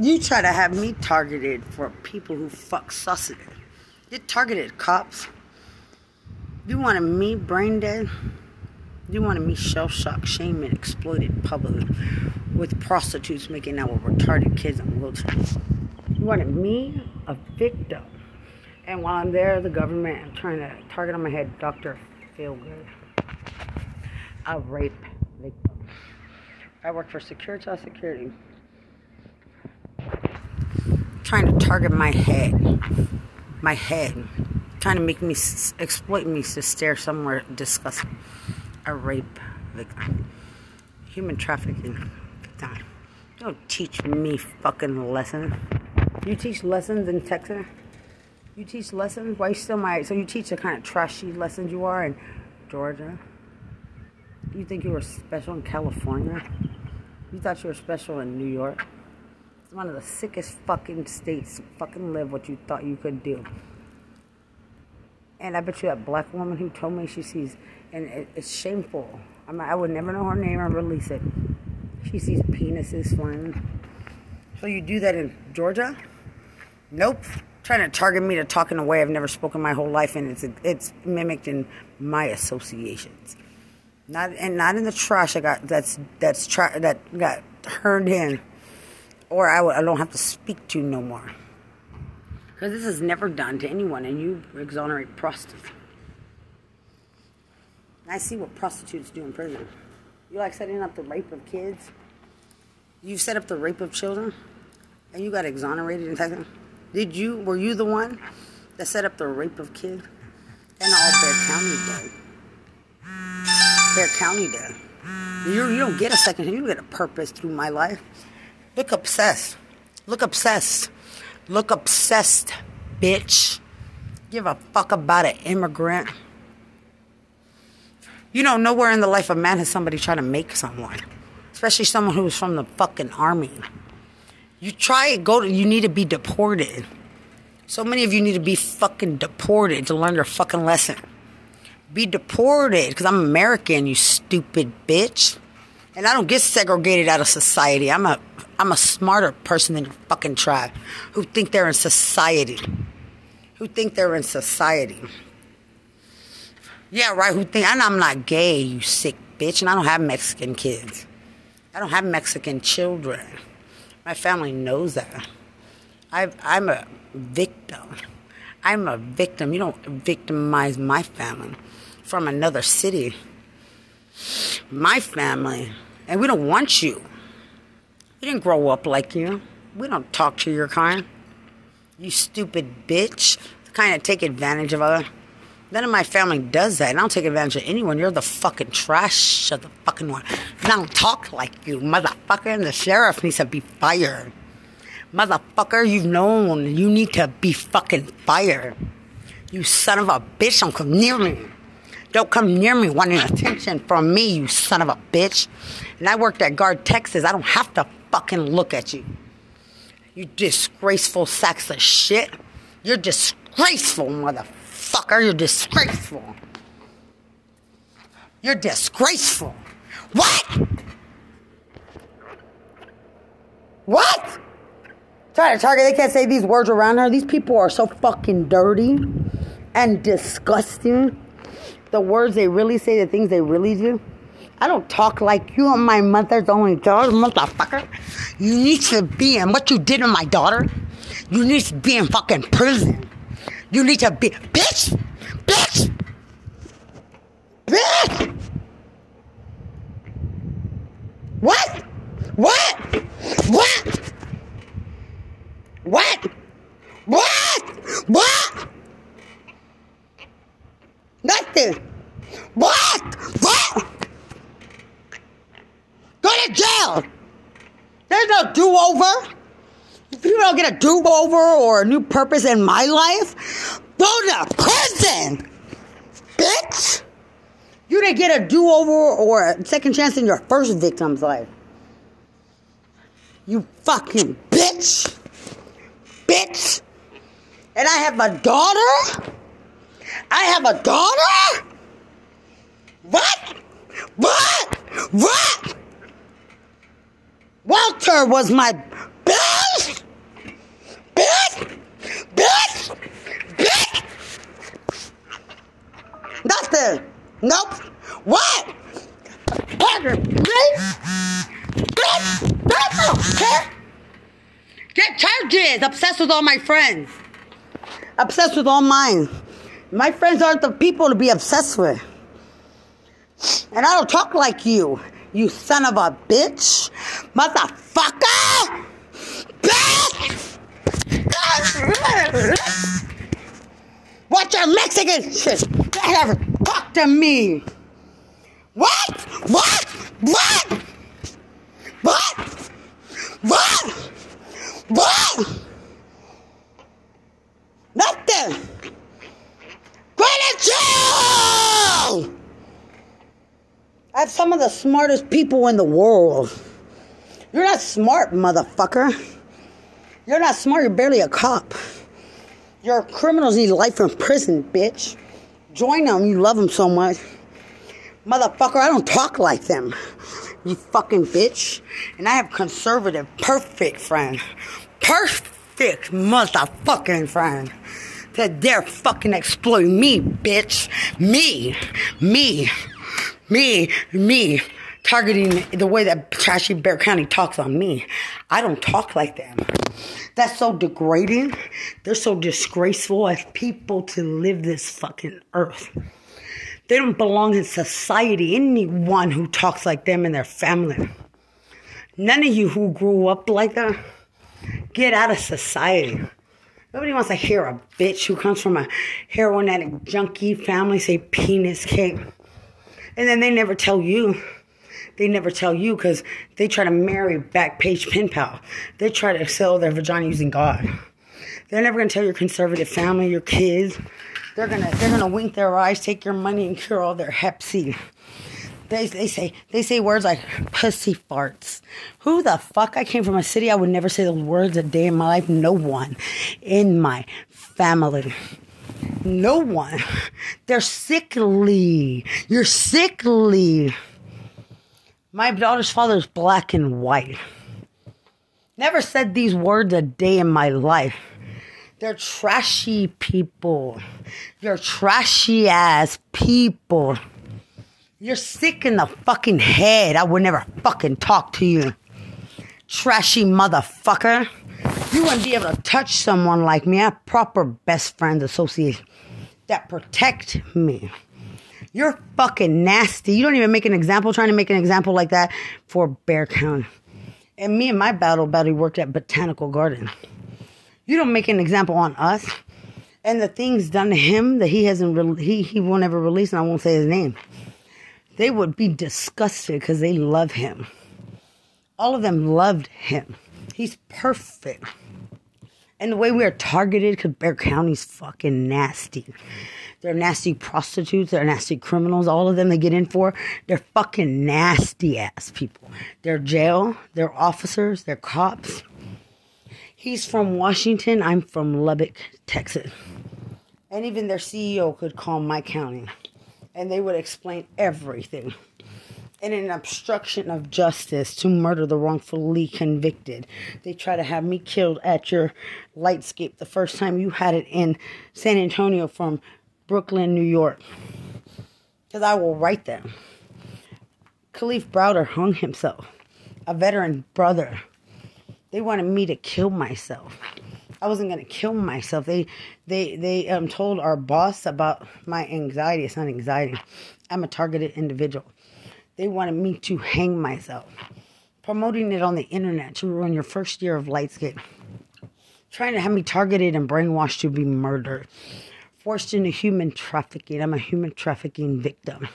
You try to have me targeted for people who fuck sausage. You targeted cops. You wanted me brain dead. You wanted me shell shocked, shamed, and exploited publicly with prostitutes making out with retarded kids in wheelchairs. You wanted me a victim. And while I'm there, the government, I'm trying to target on my head Dr. Feelgood, a rape victim. I work for Securitas Security trying to target my head, my head, trying to make me exploit me to stare somewhere disgusting. A rape victim, human trafficking victim. Don't teach me fucking lessons. You teach lessons in Texas. You teach lessons. Why you still my? So you teach the kind of trashy lessons you are in Georgia. You think you were special in California? You thought you were special in New York? It's one of the sickest fucking states. Fucking live what you thought you could do. And I bet you that black woman who told me she sees, and it, it's shameful. I I would never know her name or release it. She sees penises flying. So you do that in Georgia? Nope. Trying to target me to talk in a way I've never spoken my whole life, and it's it's mimicked in my associations. Not and not in the trash I got. That's that's tra- that got turned in or I don't have to speak to you no more. Because this is never done to anyone, and you exonerate prostitutes. I see what prostitutes do in prison. You like setting up the rape of kids? You set up the rape of children, and you got exonerated in Texas. Did you? Were you the one that set up the rape of kids? And all Bexar County did. Bexar County did. You, you don't get a second. You don't get a purpose through my life. Look obsessed. Look obsessed. Look obsessed, bitch. Give a fuck about an immigrant. You know, nowhere in the life of man has somebody tried to make someone, especially someone who's from the fucking army. You try it, go to, you need to be deported. So many of you need to be fucking deported to learn your fucking lesson. Be deported, because I'm American, you stupid bitch. And I don't get segregated out of society. I'm a I'm a smarter person than your fucking tribe who think they're in society. Who think they're in society. Yeah, right, who think and I'm not gay, you sick bitch, and I don't have Mexican kids. I don't have Mexican children. My family knows that. i I'm a victim. I'm a victim. You don't victimize my family from another city my family, and we don't want you. We didn't grow up like you. We don't talk to your kind. You stupid bitch. Kind of take advantage of other. None of my family does that. And I don't take advantage of anyone. You're the fucking trash of the fucking one. And I don't talk like you, motherfucker. And the sheriff needs to be fired. Motherfucker, you've known. You need to be fucking fired. You son of a bitch, don't come near me. Don't come near me wanting attention from me, you son of a bitch. And I worked at Guard Texas. I don't have to fucking look at you. You disgraceful sacks of shit. You're disgraceful, motherfucker. You're disgraceful. You're disgraceful. What? What? Try to target. They can't say these words around her. These people are so fucking dirty and disgusting the words they really say, the things they really do. I don't talk like you and my mother's only daughter, motherfucker. You need to be in what you did to my daughter. You need to be in fucking prison. You need to be, bitch, bitch, bitch. What? What? What? What? What? Nothing. What? What? Go to jail. There's no do over. If you don't get a do over or a new purpose in my life, go to prison, bitch. You didn't get a do over or a second chance in your first victim's life. You fucking bitch. Bitch. And I have a daughter? I have a daughter? What? What? What? Walter was my best, best, best, best. Nothing. Nope. What? Parker, Get charges. Obsessed with all my friends. Obsessed with all mine. My friends aren't the people to be obsessed with. And I don't talk like you you son of a bitch. Motherfucker! Bitch! Watch your Mexican shit. Never talk to me. What? What? What? What? What? What? Nothing. Go I have some of the smartest people in the world. You're not smart, motherfucker. You're not smart, you're barely a cop. Your criminals need life in prison, bitch. Join them, you love them so much. Motherfucker, I don't talk like them. You fucking bitch. And I have conservative, perfect friends. Perfect motherfucking friends. That dare fucking exploit me, bitch. Me. Me. Me. Me. Targeting the way that Trashy Bexar County talks on me. I don't talk like them. That's so degrading. They're so disgraceful as people to live this fucking earth. They don't belong in society. Anyone who talks like them and their family. None of you who grew up like that, get out of society. Nobody wants to hear a bitch who comes from a heroin addict junkie family say penis cake. And then they never tell you. They never tell you because they try to marry Backpage Pen Pal. They try to sell their vagina using God. They're never gonna tell your conservative family, your kids. They're gonna they're gonna wink their eyes, take your money, and cure all their Hep C. They, they say they say words like pussy farts. Who the fuck? I came from a city I would never say those words a day in my life. No one in my family. No one. They're sickly. You're sickly. My daughter's father is black and white. Never said these words a day in my life. They're trashy people. You're trashy ass people. You're sick in the fucking head. I would never fucking talk to you. Trashy motherfucker. You wouldn't be able to touch someone like me. I have proper best friends association that protect me. You're fucking nasty. You don't even make an example trying to make an example like that for Bexar County. And me and my battle buddy worked at Botanical Garden. You don't make an example on us. And the things done to him that he hasn't re- he he won't ever release, and I won't say his name they would be disgusted because they love him. All of them loved him. He's perfect. And the way we are targeted, because Bexar County's fucking nasty. They're nasty prostitutes, they're nasty criminals, all of them they get in for. They're fucking nasty ass people. They're jail, they're officers, they're cops. He's from Washington, I'm from Lubbock, Texas. And even their CEO could call my county and they would explain everything. In an obstruction of justice to murder the wrongfully convicted. They try to have me killed at your lightscape the first time you had it in San Antonio from Brooklyn, New York. Because I will write them. Kalief Browder hung himself, a veteran brother. They wanted me to kill myself. I wasn't gonna kill myself. They they they um told our boss about my anxiety. It's not anxiety. I'm a targeted individual. They wanted me to hang myself. Promoting it on the internet to ruin your first year of Lightscape. Trying to have me targeted and brainwashed to be murdered. Forced into human trafficking. I'm a human trafficking victim.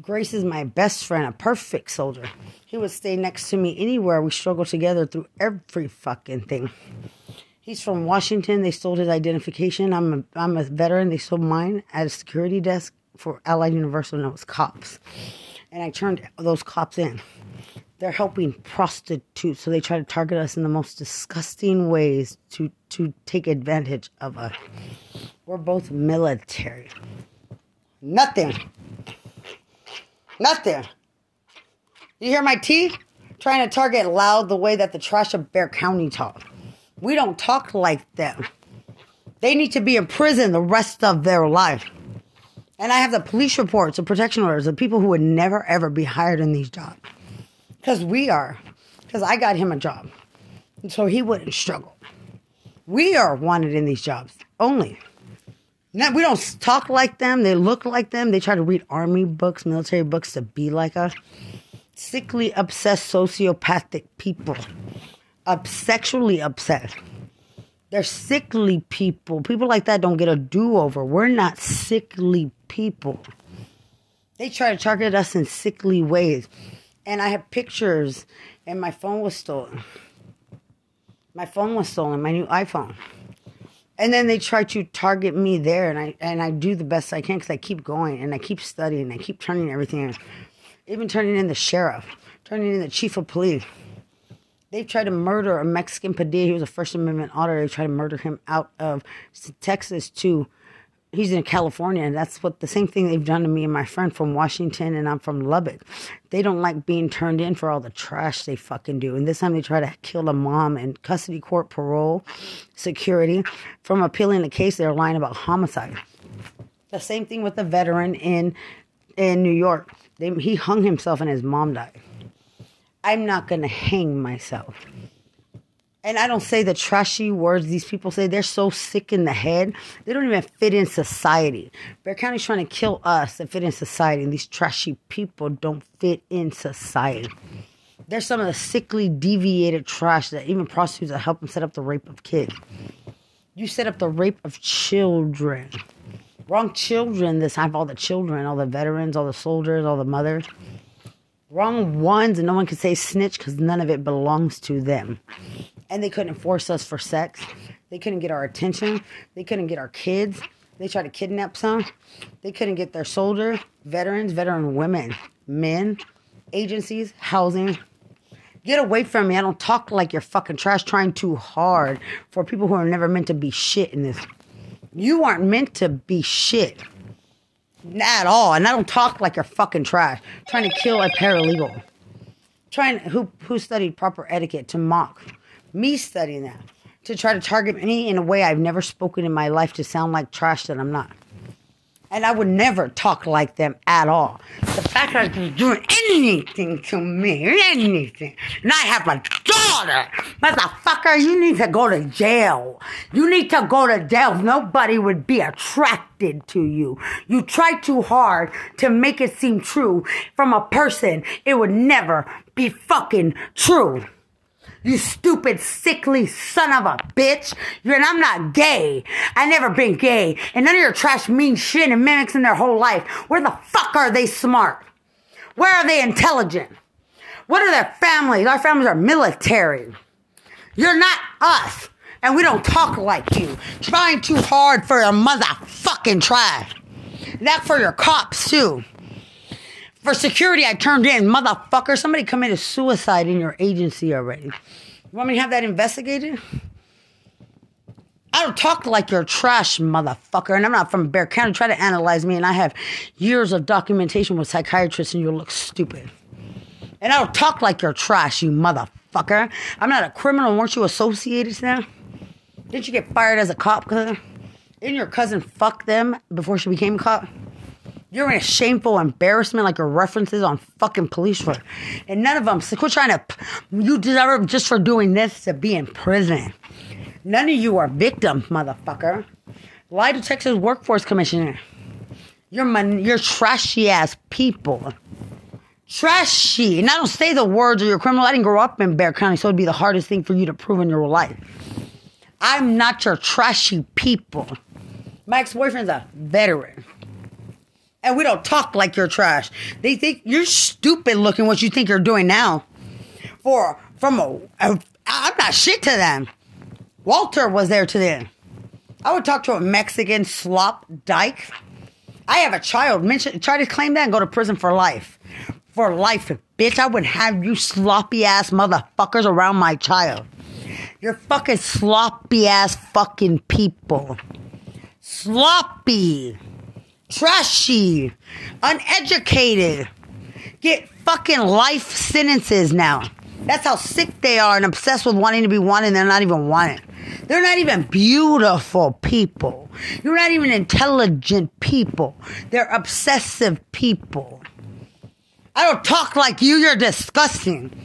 Grace is my best friend, a perfect soldier. He would stay next to me anywhere. We struggled together through every fucking thing. He's from Washington. They stole his identification. I'm a, I'm a veteran. They stole mine at a security desk for Allied Universal, and was cops. And I turned those cops in. They're helping prostitutes, so they try to target us in the most disgusting ways to, to take advantage of us. We're both military. Nothing Nothing. You hear my teeth? Trying to target loud the way that the trash of Bexar County talk. We don't talk like them. They need to be in prison the rest of their life. And I have the police reports, the protection orders, the people who would never ever be hired in these jobs. Because we are. Because I got him a job. So he wouldn't struggle. We are wanted in these jobs only. We don't talk like them. They look like them. They try to read army books, military books to be like us. Sickly, obsessed, sociopathic people. Up, sexually obsessed. They're sickly people. People like that don't get a do over. We're not sickly people. They try to target us in sickly ways. And I have pictures, and my phone was stolen. My phone was stolen, my new iPhone. And then they try to target me there, and I and I do the best I can because I keep going and I keep studying, and I keep turning everything in, even turning in the sheriff, turning in the chief of police. They tried to murder a Mexican Padilla. He was a First Amendment auditor. They tried to murder him out of Texas to. He's in California, and that's what the same thing they've done to me and my friend from Washington, and I'm from Lubbock. They don't like being turned in for all the trash they fucking do. And this time they try to kill a mom in custody court, parole, security. From appealing the case, they're lying about homicide. The same thing with the veteran in in New York. They, he hung himself, and his mom died. I'm not to hang myself. And I don't say the trashy words these people say. They're so sick in the head. They don't even fit in society. Bexar County's trying to kill us to fit in society. And these trashy people don't fit in society. They're some of the sickly, deviated trash that even prostitutes help them set up the rape of kids. You set up the rape of children. Wrong children this time, all the children, all the veterans, all the soldiers, all the mothers wrong ones, and no one can say snitch because none of it belongs to them. And they couldn't force us for sex. They couldn't get our attention. They couldn't get our kids. They tried to kidnap some. They couldn't get their soldier, veterans, veteran women, men, agencies, housing. Get away from me. I don't talk like you're fucking trash trying too hard for people who are never meant to be shit in this. You aren't meant to be shit Not at all. And I don't talk like you're fucking trash. Trying to kill a paralegal. Trying who who studied proper etiquette to mock me studying that to try to target me in a way I've never spoken in my life to sound like trash that I'm not. And I would never talk like them at all. The fact that they're doing anything to me, anything, and I have a daughter, motherfucker, you need to go to jail. You need to go to jail. Nobody would be attracted to you. You try too hard to make it seem true from a person. It would never be fucking true. You stupid, sickly son of a bitch. You're, and I'm not gay. I never been gay. And none of your trash mean shit and mimics in their whole life. Where the fuck are they smart? Where are they intelligent? What are their families? Our families are military. You're not us. And we don't talk like you. Trying too hard for your motherfucking trash. That for your cops too. For security, I turned in, motherfucker. Somebody committed suicide in your agency already. You want me to have that investigated? I don't talk like you're trash, motherfucker. And I'm not from Bexar County. Try to analyze me, and I have years of documentation with psychiatrists, and you look stupid. And I don't talk like you're trash, you motherfucker. I'm not a criminal. Weren't you associated to them? Didn't you get fired as a cop? Didn't your cousin fuck them before she became a cop? You're in a shameful embarrassment like your references on fucking police work. And none of them, so quit trying to, you deserve just for doing this to be in prison. None of you are victims, motherfucker. Lie to Texas Workforce Commissioner. You're, my, you're trashy ass people. Trashy. And I don't say the words of your criminal. I didn't grow up in Bexar County, so it'd be the hardest thing for you to prove in your life. I'm not your trashy people. My ex boyfriend's a veteran and we don't talk like you're trash. They think you're stupid looking what you think you're doing now. For from a, a I'm not shit to them. Walter was there to them. I would talk to a Mexican slop dyke. I have a child. Mention, try to claim that and go to prison for life. For life, bitch. I would have you sloppy ass motherfuckers around my child. You're fucking sloppy ass fucking people. Sloppy trashy, uneducated, get fucking life sentences now. That's how sick they are and obsessed with wanting to be wanted and they're not even wanted. They're not even beautiful people. You're not even intelligent people. They're obsessive people. I don't talk like you. You're disgusting.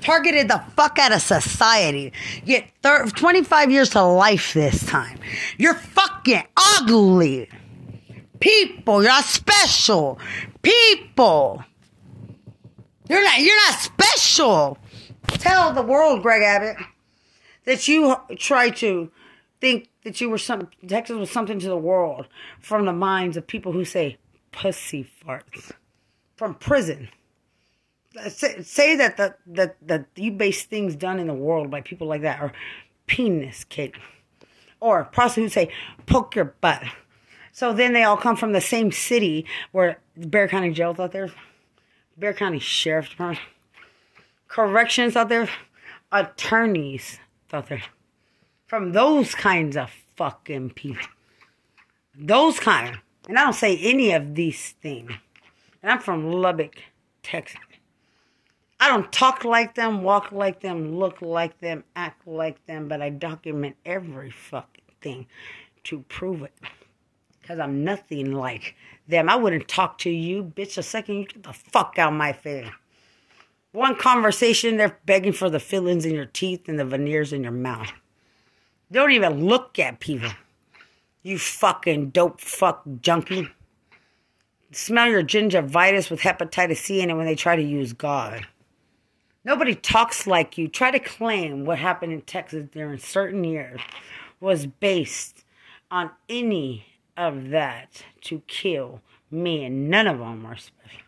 Targeted the fuck out of society. Get thir- 25 years to life this time. You're fucking ugly. People, you're not special. People. You're not you're not special. Tell the world, Greg Abbott, that you try to think that you were some Texas was something to the world from the minds of people who say pussy farts from prison. Uh, say, say that the that that you base things done in the world by people like that or penis cake, or prostitutes say poke your butt. So then they all come from the same city where Bexar County Jail's out there. Bexar County Sheriff's Department, corrections out there, attorneys out there, from those kinds of fucking people. Those kind. And I don't say any of these things. And I'm from Lubbock, Texas. I don't talk like them, walk like them, look like them, act like them, but I document every fucking thing to prove it. Because I'm nothing like them. I wouldn't talk to you, bitch, a second you get the fuck out of my face. One conversation, they're begging for the fillings in your teeth and the veneers in your mouth. Don't even look at people. You fucking dope fuck junkie. Smell your gingivitis with hepatitis C in it when they try to use God. Nobody talks like you. Try to claim what happened in Texas during certain years was based on any of that to kill me, and none of them are special.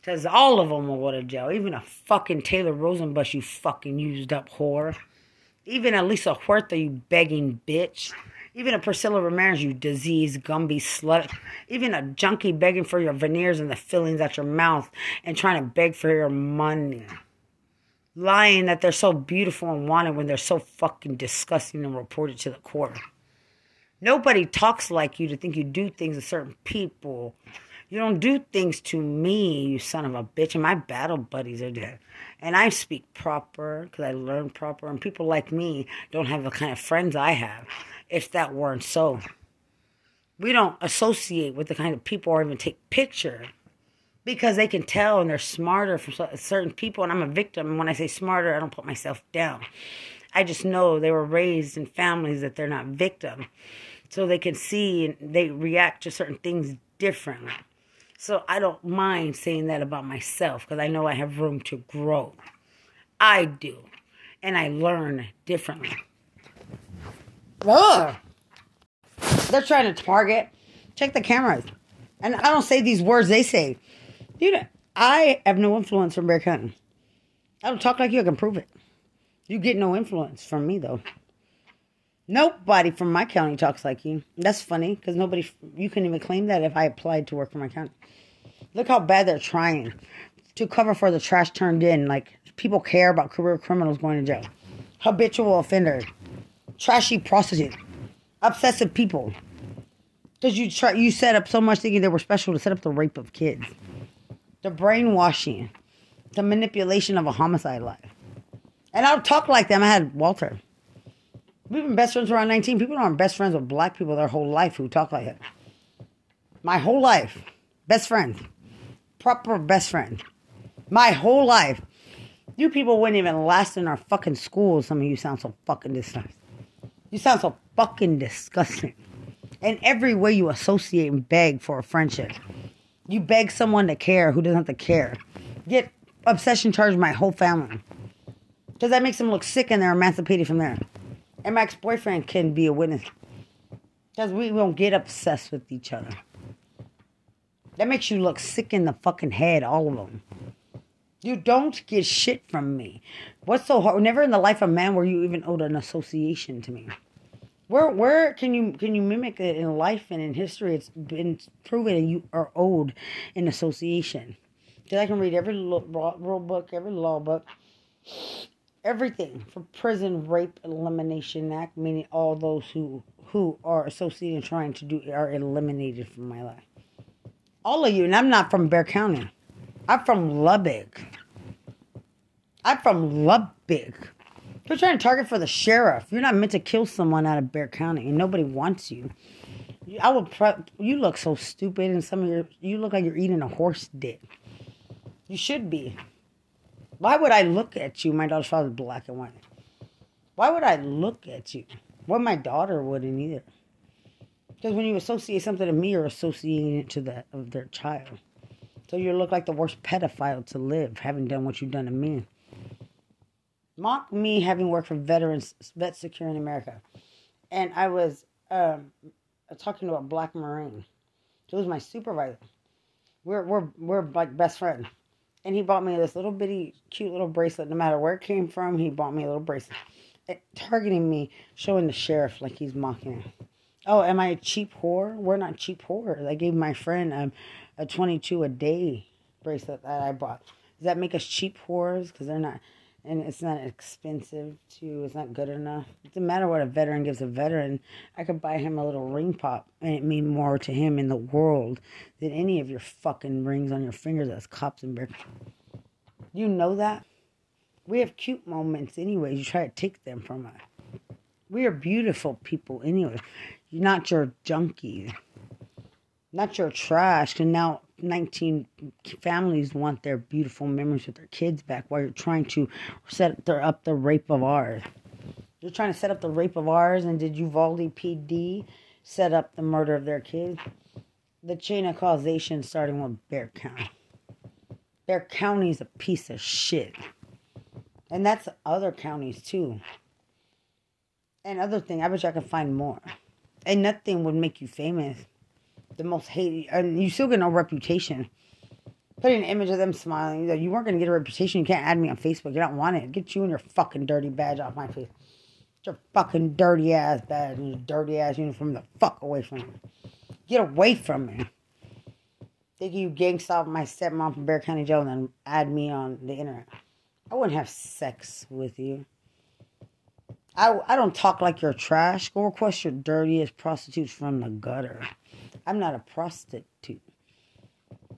Because all of them will go to jail. Even a fucking Taylor Rosenbus, you fucking used up whore. Even a Lisa Huerta, you begging bitch. Even a Priscilla Ramirez, you diseased, Gumby slut. Even a junkie begging for your veneers and the fillings at your mouth and trying to beg for your money. Lying that they're so beautiful and wanted when they're so fucking disgusting and reported to the court. Nobody talks like you to think you do things to certain people. You don't do things to me, you son of a bitch. And my battle buddies are dead. And I speak proper because I learn proper. And people like me don't have the kind of friends I have if that weren't so. We don't associate with the kind of people or even take picture because they can tell and they're smarter from certain people. And I'm a victim. And when I say smarter, I don't put myself down. I just know they were raised in families that they're not victim. So they can see and they react to certain things differently. So I don't mind saying that about myself because I know I have room to grow. I do. And I learn differently. Ugh. They're trying to target. Check the cameras. And I don't say these words they say. Dude, I have no influence from Bexar County. I don't talk like you. I can prove it. You get no influence from me, though. Nobody from my county talks like you. That's funny because nobody, you couldn't even claim that if I applied to work for my county. Look how bad they're trying to cover for the trash turned in. Like, people care about career criminals going to jail, habitual offenders, trashy prostitutes, obsessive people. Because you try, you set up so much thinking they were special to set up the rape of kids, the brainwashing, the manipulation of a homicide life. And I will talk like them. I had Walter. We've been best friends around 19. People aren't best friends with black people their whole life who talk like that. My whole life. Best friend. Proper best friend. My whole life. You people wouldn't even last in our fucking schools. Some of you sound so fucking disgusting. You sound so fucking disgusting. In every way you associate and beg for a friendship. You beg someone to care who doesn't have to care. Get obsession charged my whole family. Because that makes them look sick and they're emancipated from there. And my ex boyfriend can be a witness. Because we won't get obsessed with each other. That makes you look sick in the fucking head, all of them. You don't get shit from me. What's so hard? Never in the life of man were you even owed an association to me. Where where can you can you mimic it in life and in history? It's been proven you are owed an association. Because I can read every rule book, every law book, everything from prison rape elimination act meaning all those who who are associated trying to do are eliminated from my life all of you and i'm not from Bexar county i'm from lubbock i'm from lubbock You're trying to target for the sheriff. You're not meant to kill someone out of Bexar County, and nobody wants you. I would. You look so stupid, and some of your. You look like you're eating a horse dick. You should be. Why would I look at you? My daughter's father's black and white. Why would I look at you? Well, my daughter wouldn't either. Because when you associate something to me, you're associating it to the of their child. So you look like the worst pedophile to live, having done what you've done to me. Mock me having worked for Veterans Vet Secure in America, and I was um, talking to a black Marine. He was my supervisor. We're we're we're like best friends, and he bought me this little bitty cute little bracelet. No matter where it came from, he bought me a little bracelet targeting me, showing the sheriff like he's mocking. Oh, am I a cheap whore? We're not cheap whores. I gave my friend um, a 22 a day bracelet that I bought. Does that make us cheap whores? Because they're not, and it's not expensive too. It's not good enough. It doesn't matter what a veteran gives a veteran. I could buy him a little ring pop, and it mean more to him in the world than any of your fucking rings on your fingers as cops and bear. You know that? We have cute moments anyway. You try to take them from us. We are beautiful people anyway. You're not your junkies. Not your trash. And now 19 families want their beautiful memories with their kids back while you're trying to set up the rape of ours. You're trying to set up the rape of ours, and did Uvalde PD set up the murder of their kids? The chain of causation starting with Bexar County. Bexar County's a piece of shit. And that's other counties too. And other thing, I wish I could find more. And nothing would make you famous. The most hated, and you still get no reputation. Putting an image of them smiling, you weren't gonna get a reputation. You can't add me on Facebook. You don't want it. Get you and your fucking dirty badge off my face. Get your fucking dirty ass badge and your dirty ass uniform the fuck away from me. Get away from me. Think you gangsta off my stepmom from Bexar County Jail and then add me on the internet. I wouldn't have sex with you. I, I don't talk like you're trash. Go request your dirtiest prostitutes from the gutter. I'm not a prostitute.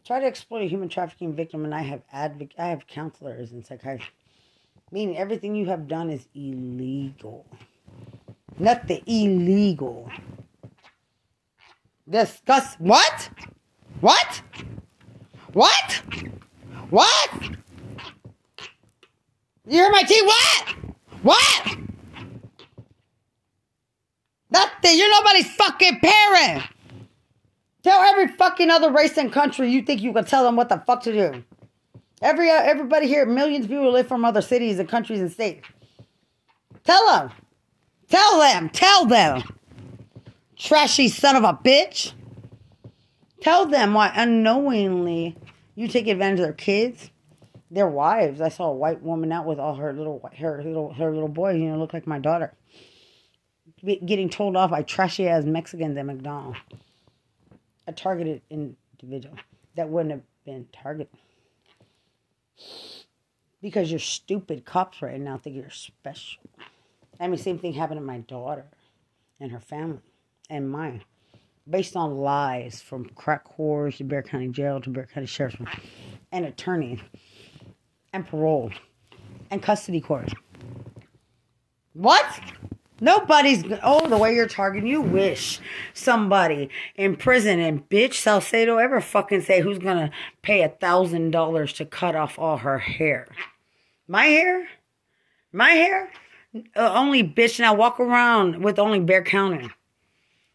Try to exploit a human trafficking victim, and I have advoc- I have counselors and psychiatrists. Meaning everything you have done is illegal. Not the illegal. Discuss what? What? What? What? You're my team. What? What? Nothing. You're nobody's fucking parent. Tell every fucking other race and country you think you can tell them what the fuck to do. Every uh, everybody here, millions of people live from other cities and countries and states. Tell them. Tell them. Tell them. Trashy son of a bitch. Tell them why unknowingly you take advantage of their kids their wives. I saw a white woman out with all her little her little her little boys. You know, look like my daughter. Getting told off by trashy ass Mexicans at McDonald's. A targeted individual that wouldn't have been targeted. Because you're stupid cops right now think you're special. I mean, same thing happened to my daughter and her family and mine. Based on lies from crack whores to Bexar County Jail to Bexar County Sheriff's and attorneys and parole and custody court. What? Nobody's oh the way you're targeting. You wish somebody in prison and bitch Salcedo ever fucking say who's gonna pay a thousand dollars to cut off all her hair? My hair, my hair. Uh, only bitch now walk around with only Bexar County.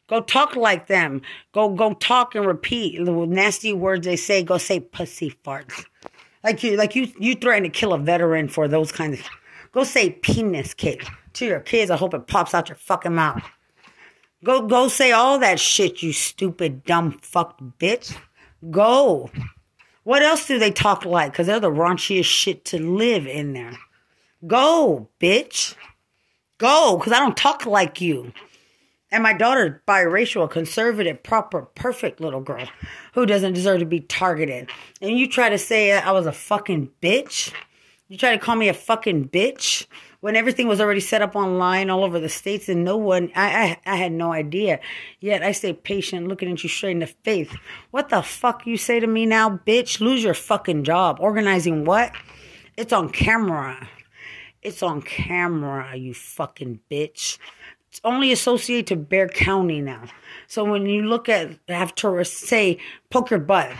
Go talk like them. Go go talk and repeat the nasty words they say. Go say pussy farts. Like you, like you, you threaten to kill a veteran for those kinds of. Go say penis kid to your kids. I hope it pops out your fucking mouth. Go, go say all that shit, you stupid, dumb, fucked bitch. Go. What else do they talk like? Because they're the raunchiest shit to live in there. Go, bitch. Go, because I don't talk like you. And my daughter's biracial, conservative, proper, perfect little girl who doesn't deserve to be targeted. And you try to say I was a fucking bitch. You try to call me a fucking bitch when everything was already set up online all over the states and no one, I, I, I had no idea. Yet I stay patient, looking at you straight in the face. What the fuck you say to me now, bitch? Lose your fucking job. Organizing what? It's on camera. It's on camera, you fucking bitch. It's only associated to Bexar County now. So when you look at, have tourists say, poke your butt.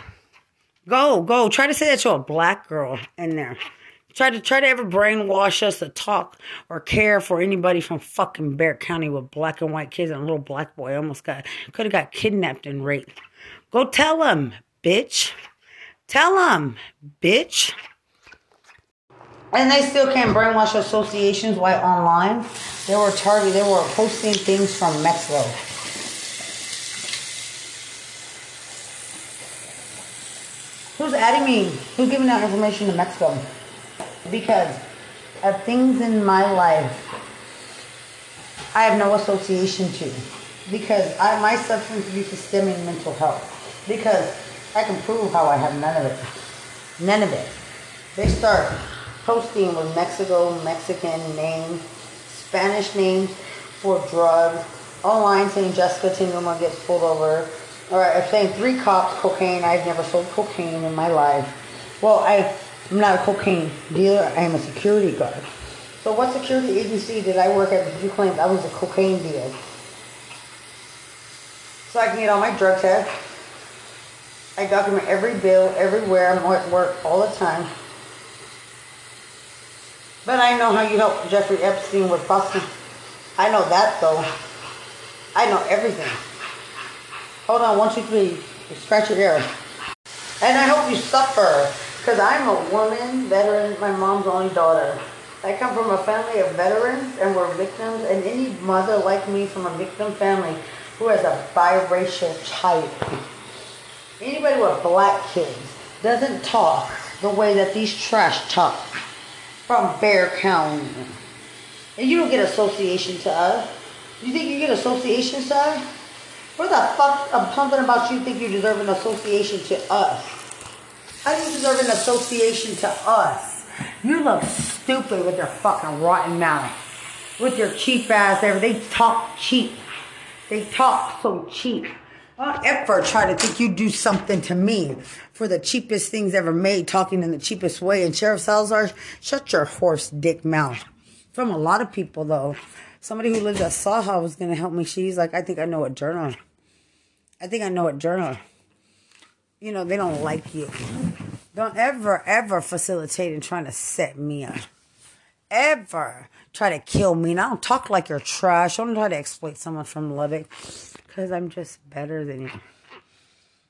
Go, go. Try to say that to a black girl in there. Try to try to ever brainwash us to talk or care for anybody from fucking Bexar County with black and white kids and a little black boy almost got could have got kidnapped and raped. Go tell them, bitch. Tell them, bitch. And they still can't brainwash associations while online. They were targeting. They were posting things from Mexico. Who's adding me? Who's giving that information to Mexico? Because of things in my life I have no association to. Because I, my substance abuse is stemming mental health. Because I can prove how I have none of it. None of it. They start posting with Mexico, Mexican names, Spanish names for drugs, online saying Jessica Tinuma gets pulled over. Or saying three cops, cocaine. I've never sold cocaine in my life. Well, I I'm not a cocaine dealer. I am a security guard. So what security agency did I work at did you claim I was a cocaine dealer? So I can get all my drug tests. I document every bill, everywhere. I'm at work all the time. But I know how you helped Jeffrey Epstein with busting. I know that though. I know everything. Hold on, one, two, three. Scratch your ear. And I hope you suffer. Because I'm a woman, veteran, my mom's only daughter. I come from a family of veterans and we're victims, and any mother like me from a victim family who has a biracial child, anybody with black kids, doesn't talk the way that these trash talk from Bexar County. And you don't get association to us. You think you get association to us? Where the fuck something about you think you deserve an association to us? How do you deserve an association to us? You look stupid with your fucking rotten mouth. With your cheap ass there. They talk cheap. They talk so cheap. Don't ever try to think you do something to me for the cheapest things ever made, talking in the cheapest way. And Sheriff Salazar, shut your horse dick mouth. From a lot of people, though. Somebody who lives at Saha was going to help me. She's like, I think I know a journal. I think I know a journal you know, they don't like you. Don't ever, ever facilitate in trying to set me up. Ever try to kill me. And I don't talk like you're trash. I don't try to exploit someone from Lubbock because I'm just better than you.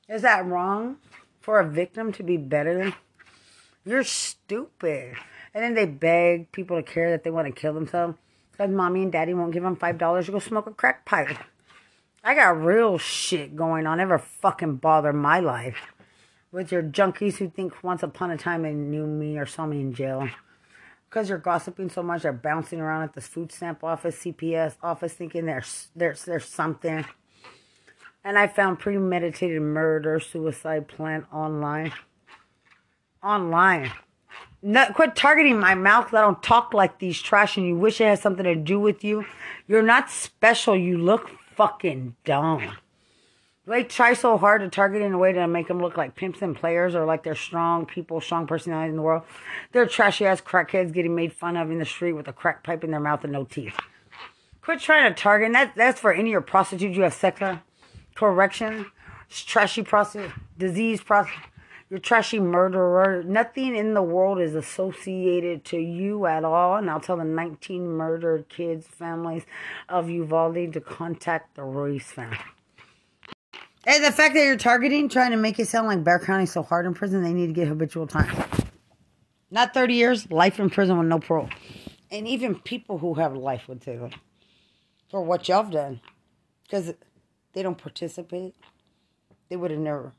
Is that wrong for a victim to be better than? You're stupid. And then they beg people to care that they want to kill themselves because mommy and daddy won't give them $5 to go smoke a crack pipe. I got real shit going on. Never fucking bother my life with your junkies who think once upon a time they knew me or saw me in jail. Because you're gossiping so much, they're bouncing around at the food stamp office, CPS office, thinking there's there's there's something. And I found premeditated murder, suicide plan online. Online. No, quit targeting my mouth. I don't talk like these trash, and you wish it had something to do with you. You're not special. You look fucking dumb. They try so hard to target in a way to make them look like pimps and players or like they're strong people, strong personalities in the world. They're trashy ass crackheads getting made fun of in the street with a crack pipe in their mouth and no teeth. Quit trying to target. That, that's for any of your prostitutes you have sex with. Correction. Trashy prostitute. Disease prostitute you're trashy murderer. Nothing in the world is associated to you at all. And I'll tell the 19 murdered kids' families of Uvalde to contact the Royce family. And the fact that you're targeting, trying to make it sound like Bexar County's so hard in prison, they need to get habitual time. Not 30 years, life in prison with no parole. And even people who have life would say for what y'all have done. Because they don't participate. They would have never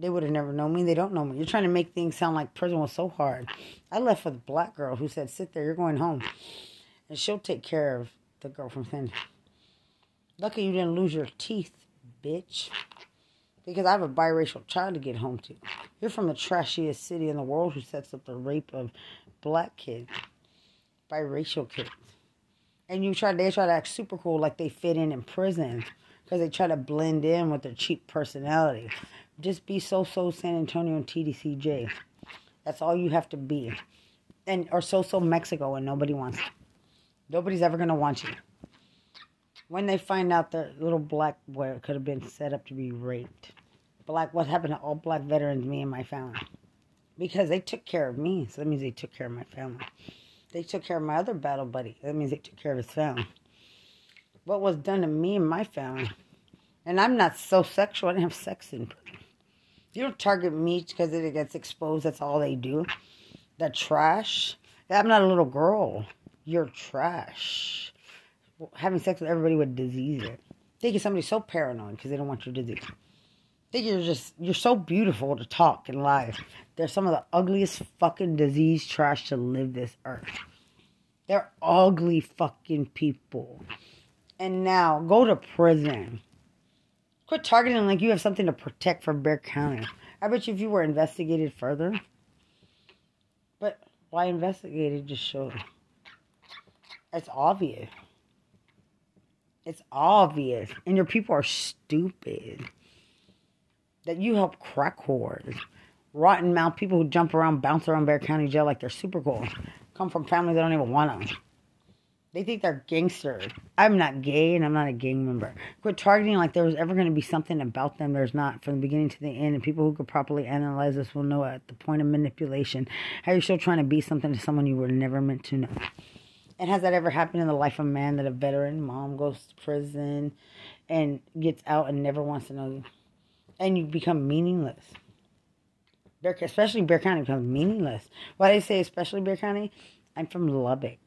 they would have never known me. They don't know me. You're trying to make things sound like prison was so hard. I left with a black girl who said, "Sit there. You're going home, and she'll take care of the girl from Finn." Lucky you didn't lose your teeth, bitch. Because I have a biracial child to get home to. You're from the trashiest city in the world who sets up the rape of black kids, biracial kids. And you try, they try to act super cool like they fit in in prison because they try to blend in with their cheap personality. Just be so so San Antonio and TDCJ. That's all you have to be. and or so so Mexico, and nobody wants. You. Nobody's ever gonna want you. When they find out the little black boy could have been set up to be raped, black what happened to all black veterans, me and my family, because they took care of me, so that means they took care of my family. They took care of my other battle buddy. That means they took care of his family. What was done to me and my family, and I'm not so sexual. I didn't have sex in prison. You don't target me because it gets exposed. That's all they do. That trash. I'm not a little girl. You're trash. Having sex with everybody with disease. Thinking somebody's so paranoid because they don't want your disease. Think you're just you're so beautiful to talk and live. They're some of the ugliest fucking disease trash to live this earth. They're ugly fucking people. And now go to prison. Quit targeting like you have something to protect from Bexar County. I bet you if you were investigated further. But why investigate it? Just show. It's obvious. It's obvious. And your people are stupid. That you help crack whores. Rotten mouth people who jump around, bounce around Bexar County Jail like they're super cool. Come from families that don't even want them. They think they're gangsters. I'm not gay and I'm not a gang member. Quit targeting like there was ever going to be something about them there's not from the beginning to the end. And people who could properly analyze this will know at the point of manipulation how you're still trying to be something to someone you were never meant to know. And has that ever happened in the life of a man that a veteran mom goes to prison and gets out and never wants to know you? And you become meaningless. Bexar, especially Bexar County becomes meaningless. Why they say especially Bexar County? I'm from Lubbock.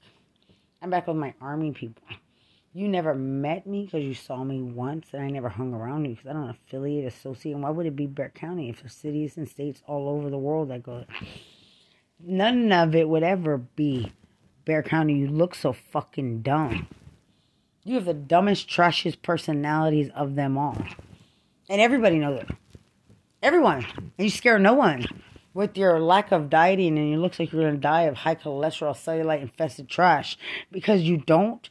I'm back with my army people. You never met me because you saw me once, and I never hung around you because I don't affiliate, associate. And why would it be Bexar County if there's cities and states all over the world that go? None of it would ever be Bexar County. You look so fucking dumb. You have the dumbest, trashiest personalities of them all, and everybody knows it. Everyone, and you scare no one with your lack of dieting and it looks like you're going to die of high cholesterol, cellulite infested trash because you don't.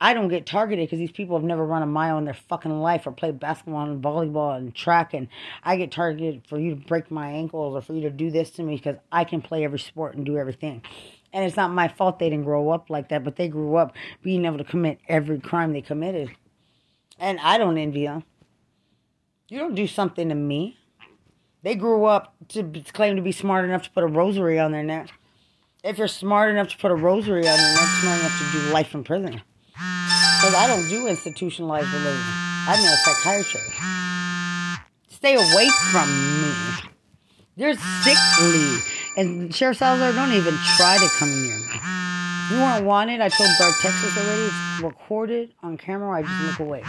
I don't get targeted because these people have never run a mile in their fucking life or played basketball and volleyball and track. And I get targeted for you to break my ankles or for you to do this to me because I can play every sport and do everything. And it's not my fault they didn't grow up like that, but they grew up being able to commit every crime they committed. And I don't envy them. You don't do something to me. They grew up to claim to be smart enough to put a rosary on their neck. If you're smart enough to put a rosary on your neck, smart enough to do life in prison. Because I don't do institutionalized religion. I'm a psychiatrist. Stay away from me. You're sickly. And Sheriff Salazar, don't even try to come near me. You weren't wanted. I told Guard Texas already. It's recorded on camera. I just look away.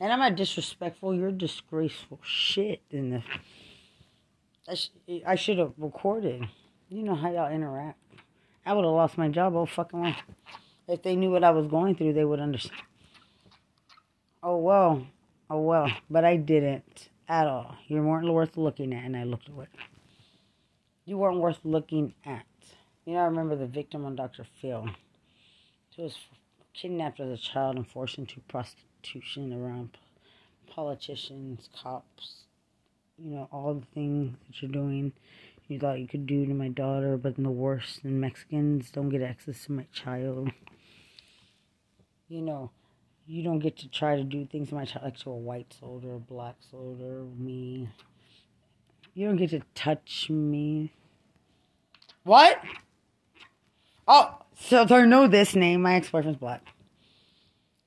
And I'm not disrespectful. You're disgraceful shit in the I, sh- I should have recorded. You know how y'all interact. I would have lost my job all fucking way. If they knew what I was going through, they would understand. Oh well, oh well, but I didn't at all. You weren't worth looking at, and I looked away. You weren't worth looking at. You know, I remember the victim on Dr. Phil. She was kidnapped as a child and forced into prostitution around politicians, cops, you know, all the things that you're doing you thought you could do to my daughter, but the worst, and Mexicans don't get access to my child. You know, you don't get to try to do things to my child like to a white soldier, a black soldier, me. You don't get to touch me. What? Oh, so I know this name. My ex boyfriend's black.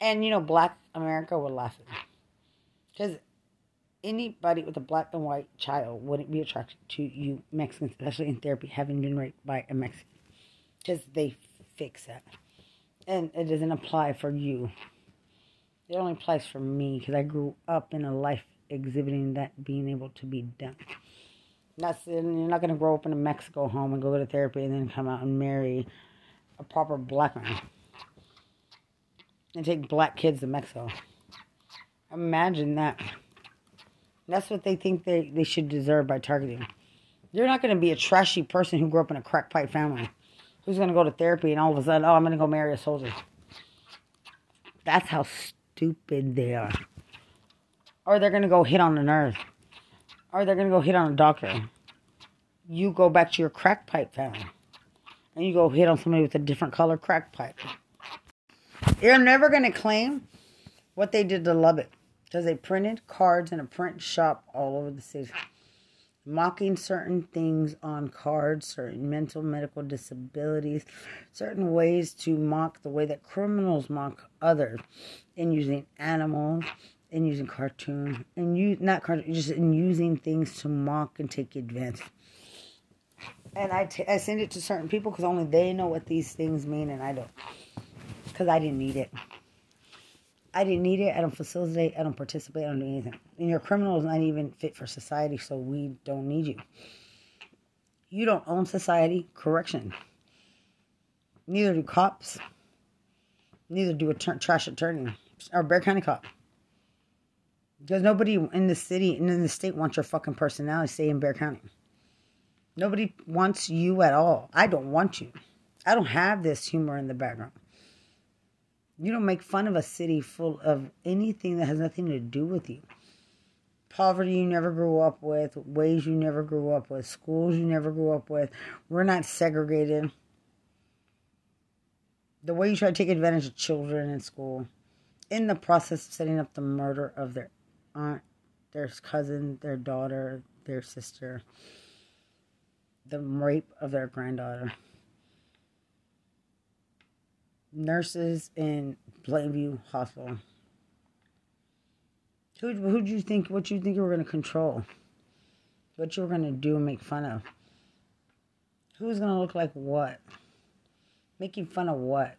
And, you know, black America would laugh at me. Because anybody with a black and white child wouldn't be attracted to you Mexicans, especially in therapy, having been raped by a Mexican, because they fix that, and it doesn't apply for you. It only applies for me because I grew up in a life exhibiting that being able to be done. That's you're not gonna grow up in a Mexico home and go to therapy and then come out and marry a proper black man and take black kids to Mexico. Imagine that. That's what they think they, they should deserve by targeting. You're not going to be a trashy person who grew up in a crack pipe family who's going to go to therapy and all of a sudden, oh, I'm going to go marry a soldier. That's how stupid they are. Or they're going to go hit on a nurse. Or they're going to go hit on a doctor. You go back to your crack pipe family and you go hit on somebody with a different color crack pipe. You're never going to claim what they did to Lubbock because they printed cards in a print shop all over the city, mocking certain things on cards, certain mental, medical disabilities, certain ways to mock the way that criminals mock others, in using animals, in using cartoons, and you not cartoons, just in using things to mock and take advantage. And I, t- I send it to certain people because only they know what these things mean, and I don't. Because I didn't need it. I didn't need it. I don't facilitate. I don't participate. I don't do anything. And your criminal is not even fit for society, so we don't need you. You don't own society. Correction. Neither do cops. Neither do a trash attorney or Bexar County cop. Because nobody in the city and in the state wants your fucking personality. Stay in Bexar County. Nobody wants you at all. I don't want you. I don't have this humor in the background. You don't make fun of a city full of anything that has nothing to do with you. Poverty you never grew up with, ways you never grew up with, schools you never grew up with. We're not segregated. The way you try to take advantage of children in school, in the process of setting up the murder of their aunt, their cousin, their daughter, their sister the rape of their granddaughter. Nurses in Plainview Hospital. Who who do you think? What you think you were going to control? What you were going to do and make fun of? Who's going to look like what? Making fun of what?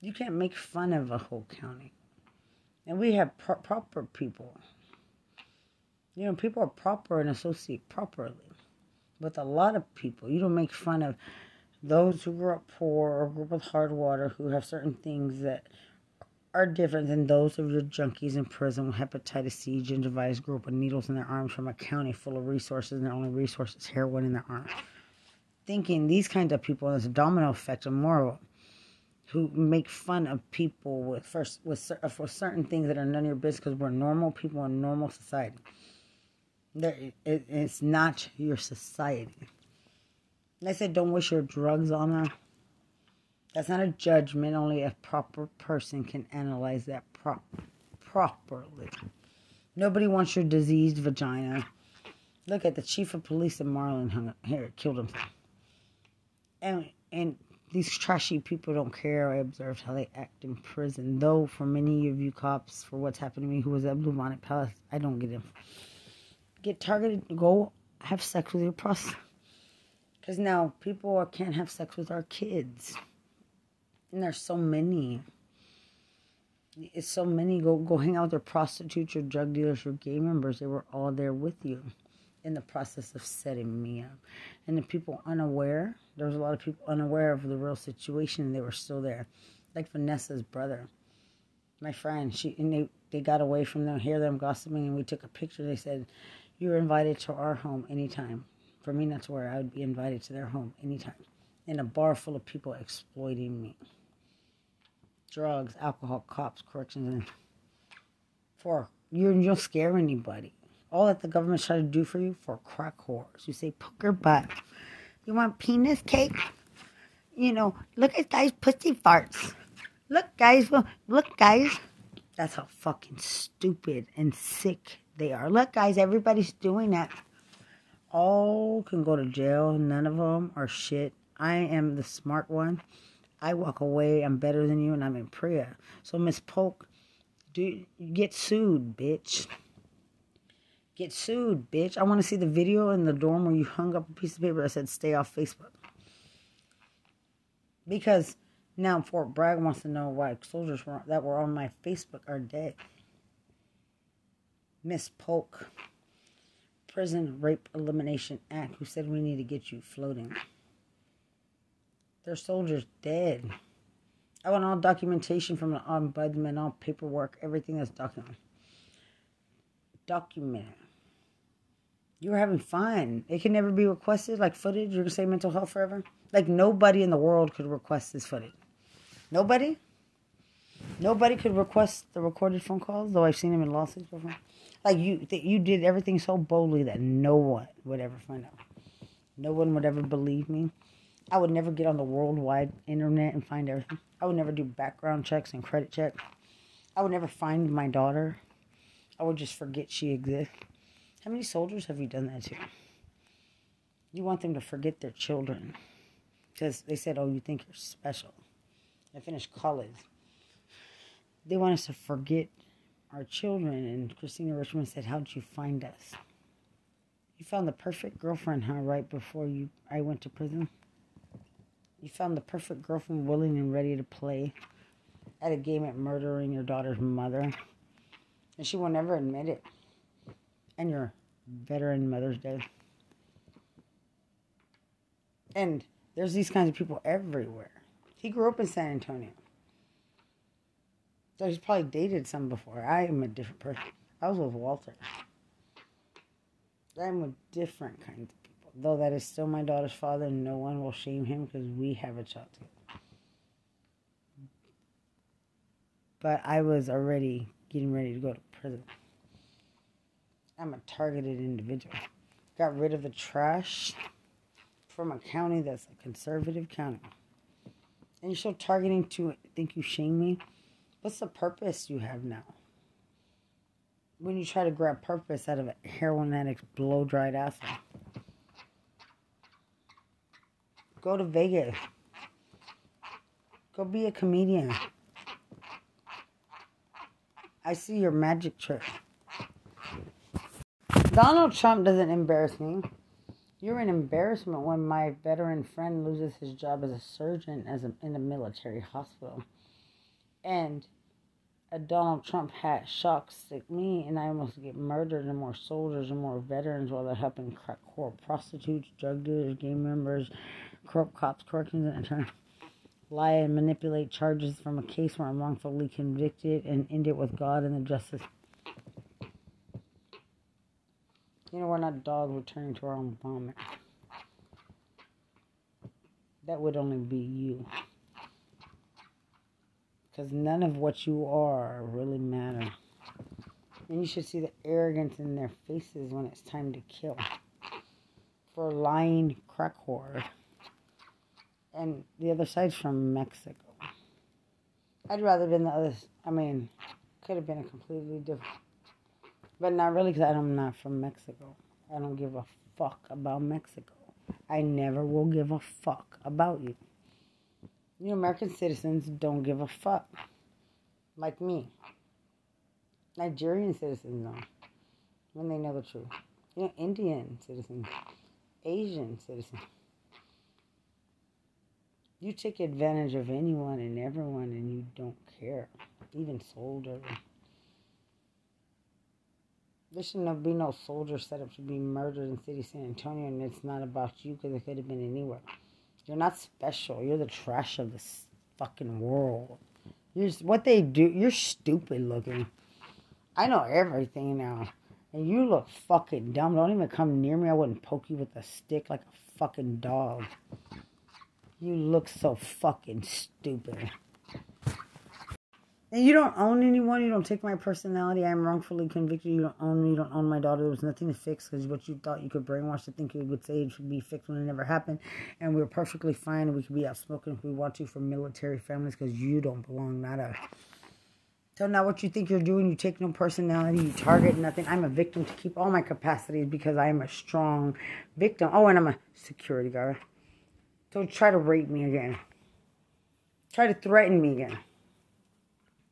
You can't make fun of a whole county. And we have pro- proper people. You know, people are proper and associate properly with a lot of people. You don't make fun of those who grew up poor or grew up with hard water who have certain things that are different than those of your junkies in prison with hepatitis C, gingivitis, grew up with needles in their arms from a county full of resources and their only resource is heroin in their arms. Thinking these kinds of people, there's a domino effect of more who make fun of people with first with for certain things that are none of your business because we're normal people in normal society. It, it, it's not your society. I said, don't wish your drugs on her. That's not a judgment. Only a proper person can analyze that pro- properly. Nobody wants your diseased vagina. Look at the chief of police in Marlin hung here, killed him. And and these trashy people don't care. I observed how they act in prison. Though for many of you cops, for what's happened to me, who was at Bluebonnet Palace, I don't get it get targeted, go have sex with your prostitute. Because now people can't have sex with our kids. And there's so many. It's so many. Go go hang out with your prostitutes, your drug dealers, your gay members. They were all there with you in the process of setting me up. And the people unaware, there was a lot of people unaware of the real situation. and They were still there. Like Vanessa's brother, my friend. She and they, they got away from them, hear them gossiping, and we took a picture. They said, you're invited to our home anytime. For me, that's where I would be invited to their home anytime. In a bar full of people exploiting me. Drugs, alcohol, cops, corrections, and for you, don't scare anybody. All that the government's trying to do for you for crack whores. You say poker butt. You want penis cake? You know, look at guys' pussy farts. Look, guys, look, guys. That's how fucking stupid and sick they are. Look, guys, everybody's doing that. All can go to jail. None of them are shit. I am the smart one. I walk away. I'm better than you, and I'm in prayer. So, Miss Polk, do get sued, bitch. Get sued, bitch. I want to see the video in the dorm where you hung up a piece of paper that said "Stay off Facebook." Because now Fort Bragg wants to know why soldiers were, that were on my Facebook are dead. Miss Polk, Prison Rape Elimination Act, who said we need to get you floating. Their soldiers dead. I want all documentation from the ombudsman, all paperwork, everything that's documented. Documented. You were having fun. It can never be requested, like footage. You're gonna say mental health forever. Like nobody in the world could request this footage. Nobody. Nobody could request the recorded phone calls, though I've seen them in lawsuits before. Like you, you did everything so boldly that no one would ever find out. No one would ever believe me. I would never get on the worldwide internet and find everything. I would never do background checks and credit checks. I would never find my daughter. I would just forget she exists. How many soldiers have you done that to? You want them to forget their children. Because they said, oh, you think you're special. I finished college. They want us to forget our children. And Christina Richmond said, How'd you find us? You found the perfect girlfriend, huh? Right before you I went to prison. You found the perfect girlfriend willing and ready to play at a game at murdering your daughter's mother. And she will never admit it. And your veteran Mother's Day. And there's these kinds of people everywhere. He grew up in San Antonio. So he's probably dated some before. I am a different person. I was with Walter. I'm with different kinds of people. Though that is still my daughter's father, no one will shame him because we have a child together. But I was already getting ready to go to prison. I'm a targeted individual. Got rid of the trash from a county that's a conservative county. And you're still targeting to think you shame me? What's the purpose you have now? When you try to grab purpose out of a heroin addict's blow dried acid. Go to Vegas. Go be a comedian. I see your magic trick. Donald Trump doesn't embarrass me. You're an embarrassment when my veteran friend loses his job as a surgeon as a, in a military hospital. And a Donald Trump hat shocks sick me, and I almost get murdered, and more soldiers and more veterans while they're helping crack core prostitutes, drug dealers, gang members, corrupt cops, corrections, and attorneys lie and manipulate charges from a case where I'm wrongfully convicted and end it with God and the justice. You know, we're not dogs returning to our own vomit. That would only be you. Because none of what you are really matter. And you should see the arrogance in their faces when it's time to kill. For lying crack whore. And the other side's from Mexico. I'd rather been the other. I mean, could have been a completely different. But not really, because I'm not from Mexico. I don't give a fuck about Mexico. I never will give a fuck about you. You American citizens don't give a fuck. Like me. Nigerian citizens don't. When they know the truth. You know, Indian citizens. Asian citizens. You take advantage of anyone and everyone and you don't care. Even soldiers. There should not be no soldier set up to be murdered in city San Antonio, and it's not about you because it could have been anywhere. You're not special. You're the trash of this fucking world. You're what they do. You're stupid looking. I know everything now, and you look fucking dumb. Don't even come near me. I wouldn't poke you with a stick like a fucking dog. You look so fucking stupid. And you don't own anyone. You don't take my personality. I'm wrongfully convicted. You don't own me. You don't own my daughter. There was nothing to fix because what you thought you could brainwash to think you would say it should be fixed when it never happened. And we are perfectly fine. We could be out smoking if we want to for military families because you don't belong, not us. So now what you think you're doing, you take no personality, you target nothing. I'm a victim to keep all my capacities because I am a strong victim. Oh, and I'm a security guard. Don't try to rape me again. Try to threaten me again.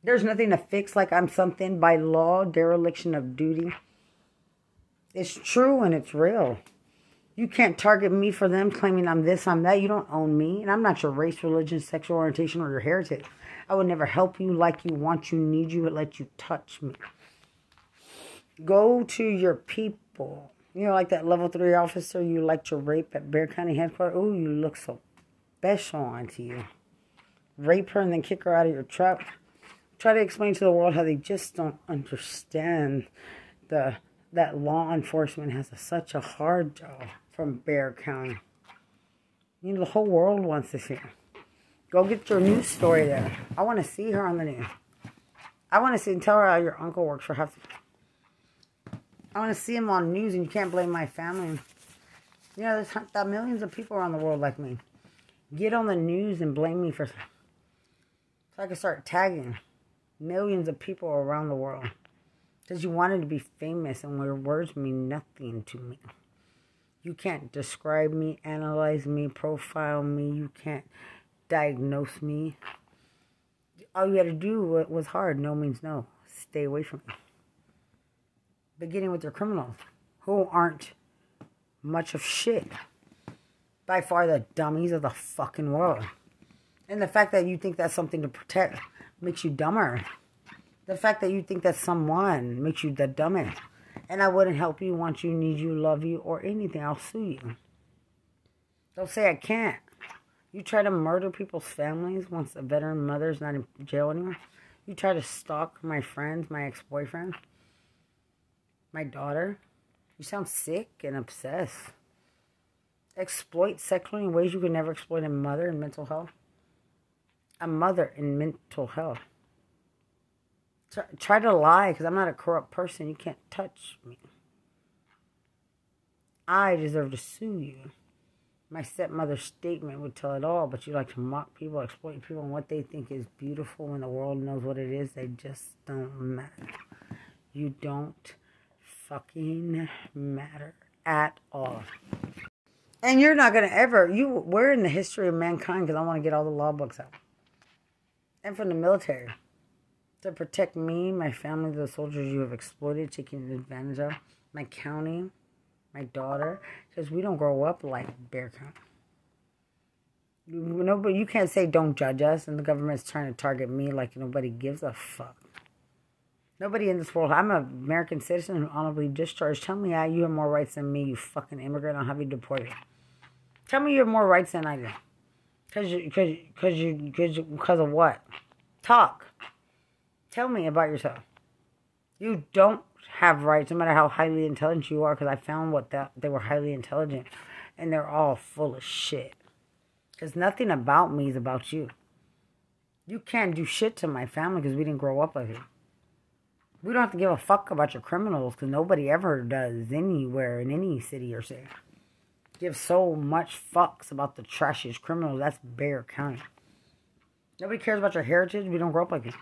There's nothing to fix like I'm something by law, dereliction of duty. It's true and it's real. You can't target me for them claiming I'm this, I'm that. You don't own me. And I'm not your race, religion, sexual orientation, or your heritage. I would never help you like you, want you, need you, let you touch me. Go to your people. You know, like that level three officer you like to rape at Bexar County headquarters. Oh, you look so special onto you. Rape her and then kick her out of your truck try to explain to the world how they just don't understand the that law enforcement has a, such a hard job from Bexar County. You know, the whole world wants to see her. Go get your news story there. I want to see her on the news. I want to see and tell her how your uncle works for half. I want to see him on news, and you can't blame my family. You know, there's millions of people around the world like me. Get on the news and blame me for. So I can start tagging millions of people around the world. Because you wanted to be famous and your words mean nothing to me. You can't describe me, analyze me, profile me. You can't diagnose me. All you had to do was hard. No means no. Stay away from me. Beginning with your criminals who aren't much of shit. By far the dummies of the fucking world. And the fact that you think that's something to protect makes you dumber. The fact that you think that someone makes you the dumbest. And I wouldn't help you, want you, need you, love you, or anything. I'll sue you. Don't say I can't. You try to murder people's families once a veteran mother's not in jail anymore. You try to stalk my friends, my ex boyfriend, my daughter. You sound sick and obsessed. Exploit sexually in ways you could never exploit a mother in mental health. A mother in mental health. Try, try to lie because I'm not a corrupt person. You can't touch me. I deserve to sue you. My stepmother's statement would tell it all, but you like to mock people, exploit people, and what they think is beautiful when the world knows what it is. They just don't matter. You don't fucking matter at all. And you're not going to ever, you, we're in the history of mankind because I want to get all the law books out. And from the military to protect me, my family, the soldiers you have exploited, taken advantage of, my county, my daughter, because we don't grow up like Bexar County. Nobody, you can't say don't judge us, and the government's trying to target me like nobody gives a fuck. Nobody in this world. I'm an American citizen who honorably discharged. Tell me how you have more rights than me, you fucking immigrant. I'll have you deported. Tell me you have more rights than I do. Cause you, cause, cause you, cause, because of what? Talk. Tell me about yourself. You don't have rights, no matter how highly intelligent you are, because I found what that they were highly intelligent, and they're all full of shit. Because nothing about me is about you. You can't do shit to my family because we didn't grow up with you. We don't have to give a fuck about your criminals because nobody ever does anywhere in any city or state. Give so much fucks about the trashiest criminals. That's Bexar County. Nobody cares about your heritage. We don't grow up like you.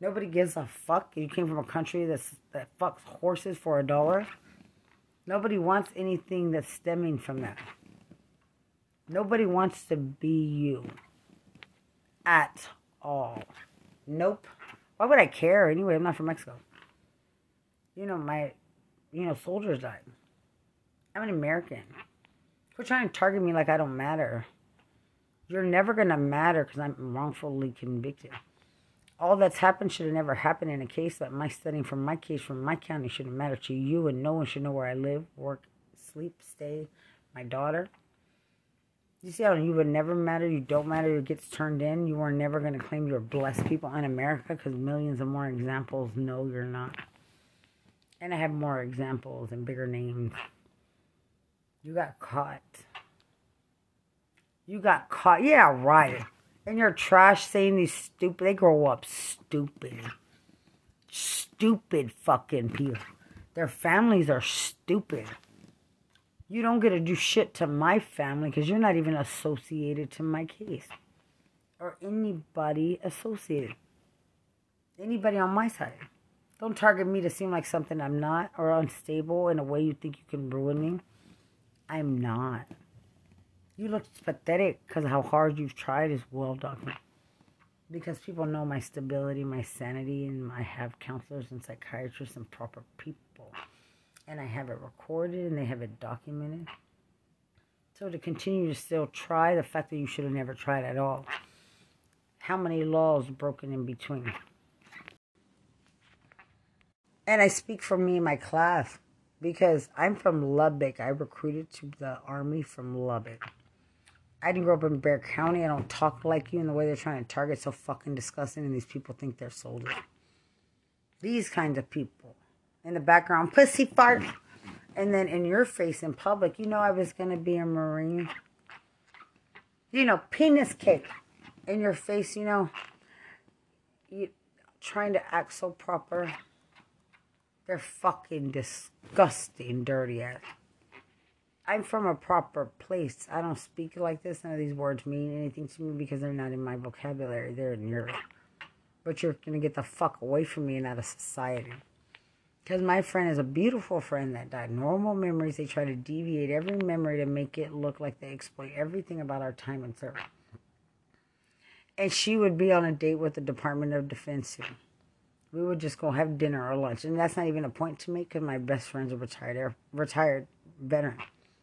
Nobody gives a fuck. You came from a country that's, that fucks horses for a dollar. Nobody wants anything that's stemming from that. Nobody wants to be you. At all. Nope. Why would I care? Anyway, I'm not from Mexico. You know, my, you know, soldiers died. I'm an American. Quit trying to target me like I don't matter. You're never going to matter because I'm wrongfully convicted all that's happened should have never happened in a case that my studying from my case from my county shouldn't matter to you and no one should know where I live, work, sleep, stay, my daughter. You see how you would never matter, you don't matter, it gets turned in. You are never going to claim you're blessed people in America because millions of more examples know you're not. And I have more examples and bigger names. You got caught. You got caught. Yeah, right. And you're trash saying these stupid, they grow up stupid. Stupid fucking people. Their families are stupid. You don't get to do shit to my family because you're not even associated to my case. Or anybody associated. Anybody on my side. Don't target me to seem like something I'm not or unstable in a way you think you can ruin me. I'm not. You look pathetic because how hard you've tried is well documented. Because people know my stability, my sanity, and I have counselors and psychiatrists and proper people. And I have it recorded and they have it documented. So to continue to still try, the fact that you should have never tried at all. How many laws broken in between? And I speak for me and my class because I'm from Lubbock. I recruited to the army from Lubbock. I didn't grow up in Bexar County. I don't talk like you, and the way they're trying to target so fucking disgusting, and these people think they're soldiers. These kinds of people. In the background, pussy fart. And then in your face in public, you know I was going to be a Marine. You know, penis cake. In your face, you know, you trying to act so proper. They're fucking disgusting, dirty ass. I'm from a proper place. I don't speak like this. None of these words mean anything to me because they're not in my vocabulary. They're in yours. But you're going to get the fuck away from me and out of society. Because my friend is a beautiful friend that died. Normal memories, they try to deviate every memory to make it look like they exploit everything about our time in service. And she would be on a date with the Department of Defense soon. We would just go have dinner or lunch. And that's not even a point to make because my best friend's a retired, air, retired veteran.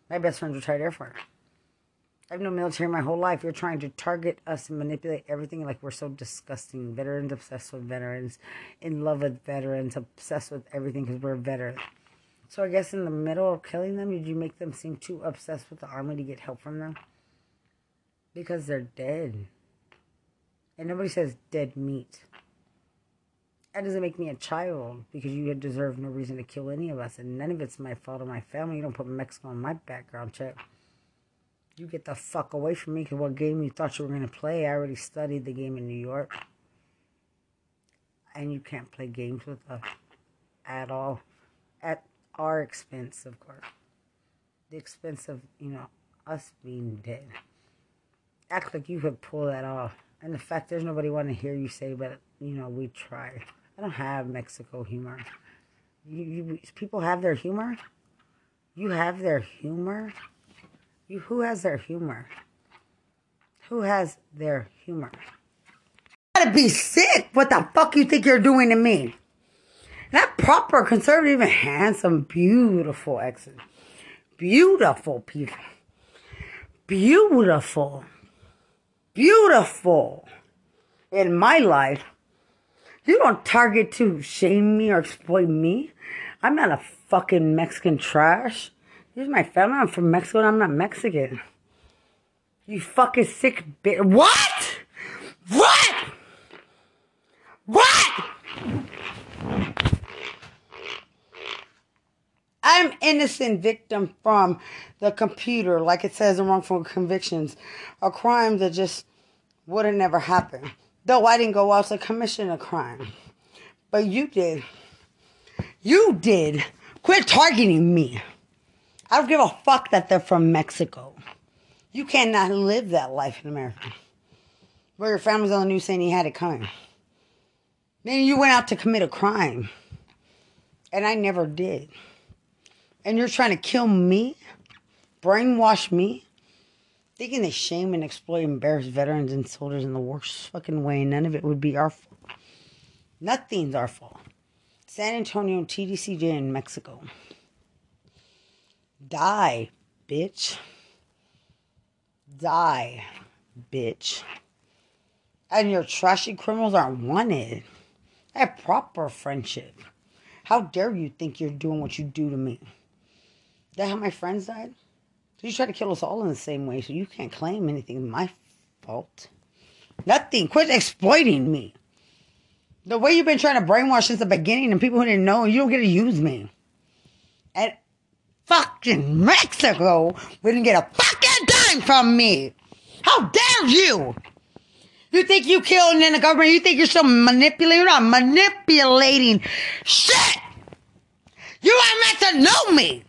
My best friend's retired Air Force. I've known military my whole life. You're trying to target us and manipulate everything like we're so disgusting. Veterans obsessed with veterans, in love with veterans, obsessed with everything because we're veterans. So I guess in the middle of killing them, did you make them seem too obsessed with the army to get help from them? Because they're dead. And nobody says dead meat. That doesn't make me a child because you deserve no reason to kill any of us. And none of it's my fault or my family. You don't put Mexico on my background check. You get the fuck away from me because what game you thought you were going to play, I already studied the game in New York. And you can't play games with us at all. At our expense, of course. The expense of, you know, us being dead. Act like you could pull that off. And the fact there's nobody want to hear you say, but, you know, we try. I don't have Mexico humor. You, you, people have their humor? You have their humor? You, who has their humor? Who has their humor? gotta be sick. What the fuck you think you're doing to me? That proper, conservative, and handsome, beautiful exes. Beautiful people. Beautiful. Beautiful. In my life, you don't target to shame me or exploit me. I'm not a fucking Mexican trash. Here's my family. I'm from Mexico and I'm not Mexican. You fucking sick bitch. What? What? What? I'm innocent victim from the computer, like it says in wrongful convictions, a crime that just would have never happened. Though I didn't go out to commission a crime. But you did. You did. Quit targeting me. I don't give a fuck that they're from Mexico. You cannot live that life in America. Where your family's on the news saying he had it coming. Then you went out to commit a crime. And I never did. And you're trying to kill me? Brainwash me? They shame and exploit and embarrass veterans and soldiers in the worst fucking way. None of it would be our fault. Nothing's our fault. San Antonio, TDCJ in Mexico. Die, bitch. Die, bitch. And your trashy criminals aren't wanted. I have proper friendship. How dare you think you're doing what you do to me? Is that how my friends died? You try to kill us all in the same way, so you can't claim anything my fault. Nothing. Quit exploiting me. The way you've been trying to brainwash since the beginning and people who didn't know, you don't get to use me. And fucking Mexico wouldn't get a fucking dime from me. How dare you? You think you killed in the government? You think you're so manipulating? Not manipulating shit. You are meant to know me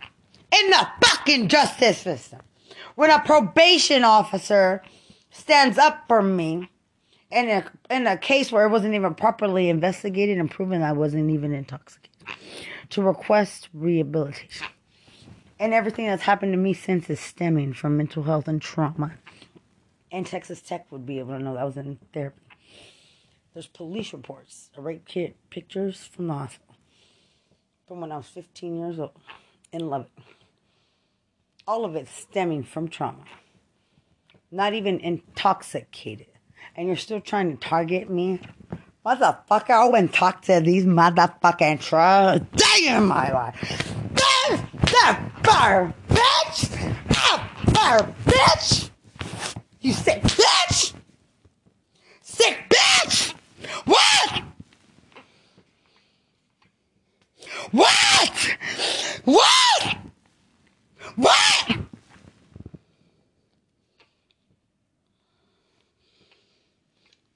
in the fucking justice system. When a probation officer stands up for me in a, in a case where it wasn't even properly investigated and proven I wasn't even intoxicated to request rehabilitation and everything that's happened to me since is stemming from mental health and trauma. And Texas Tech would be able to know that I was in therapy. There's police reports, a rape kit, pictures from the hospital from when I was 15 years old in Lubbock. All of it stemming from trauma. Not even intoxicated. And you're still trying to target me? Motherfucker, I and talk to these motherfucking trolls. Damn my life. That fire, bitch! That fire, bitch! You sick bitch! Sick bitch! What? What? What? What?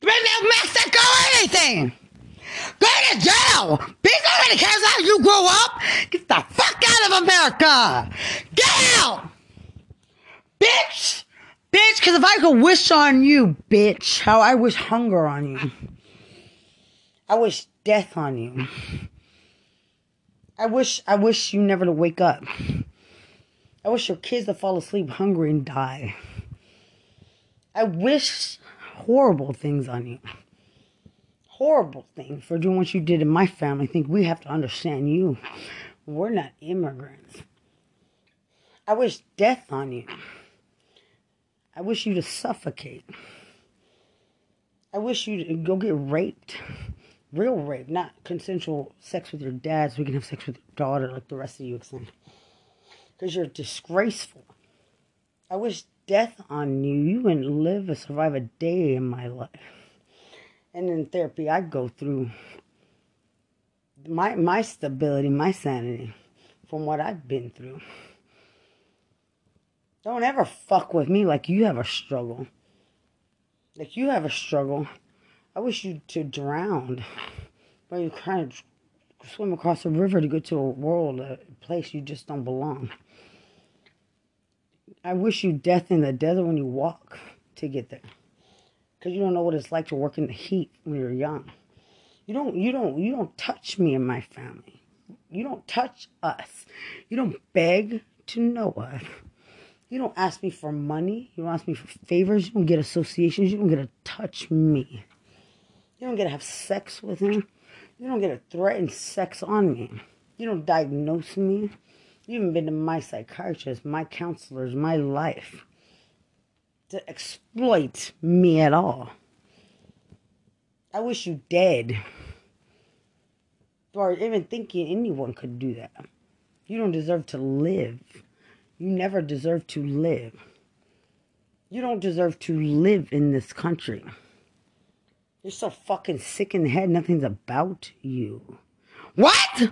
Bring me Mexico or anything! Go to jail! Bitch, nobody cares how you grow up! Get the fuck out of America! Get out! Bitch! Bitch, because if I could wish on you, bitch, how I wish hunger on you. I wish death on you. I wish I wish you never to wake up. I wish your kids to fall asleep hungry and die. I wish horrible things on you. Horrible things for doing what you did in my family. I think we have to understand you. We're not immigrants. I wish death on you. I wish you to suffocate. I wish you to go get raped. Real rape, not consensual sex with your dad so we can have sex with your daughter like the rest of you extend. Because you're disgraceful. I wish death on you. You wouldn't live or survive a day in my life. And in therapy, I go through my my stability, my sanity from what I've been through. Don't ever fuck with me like you have a struggle. Like you have a struggle. I wish you to drown. But you kind of swim across a river to go to a world, a place you just don't belong. I wish you death in the desert when you walk to get there. Cause you don't know what it's like to work in the heat when you're young. You don't you don't you don't touch me and my family. You don't touch us. You don't beg to know us. You don't ask me for money. You don't ask me for favors. You don't get associations. You don't get to touch me. You don't get to have sex with me. You don't get to threaten sex on me. You don't diagnose me. You haven't been to my psychiatrist, my counselors, my life to exploit me at all. I wish you dead. Or even thinking anyone could do that. You don't deserve to live. You never deserve to live. You don't deserve to live in this country. You're so fucking sick in the head, nothing's about you. What?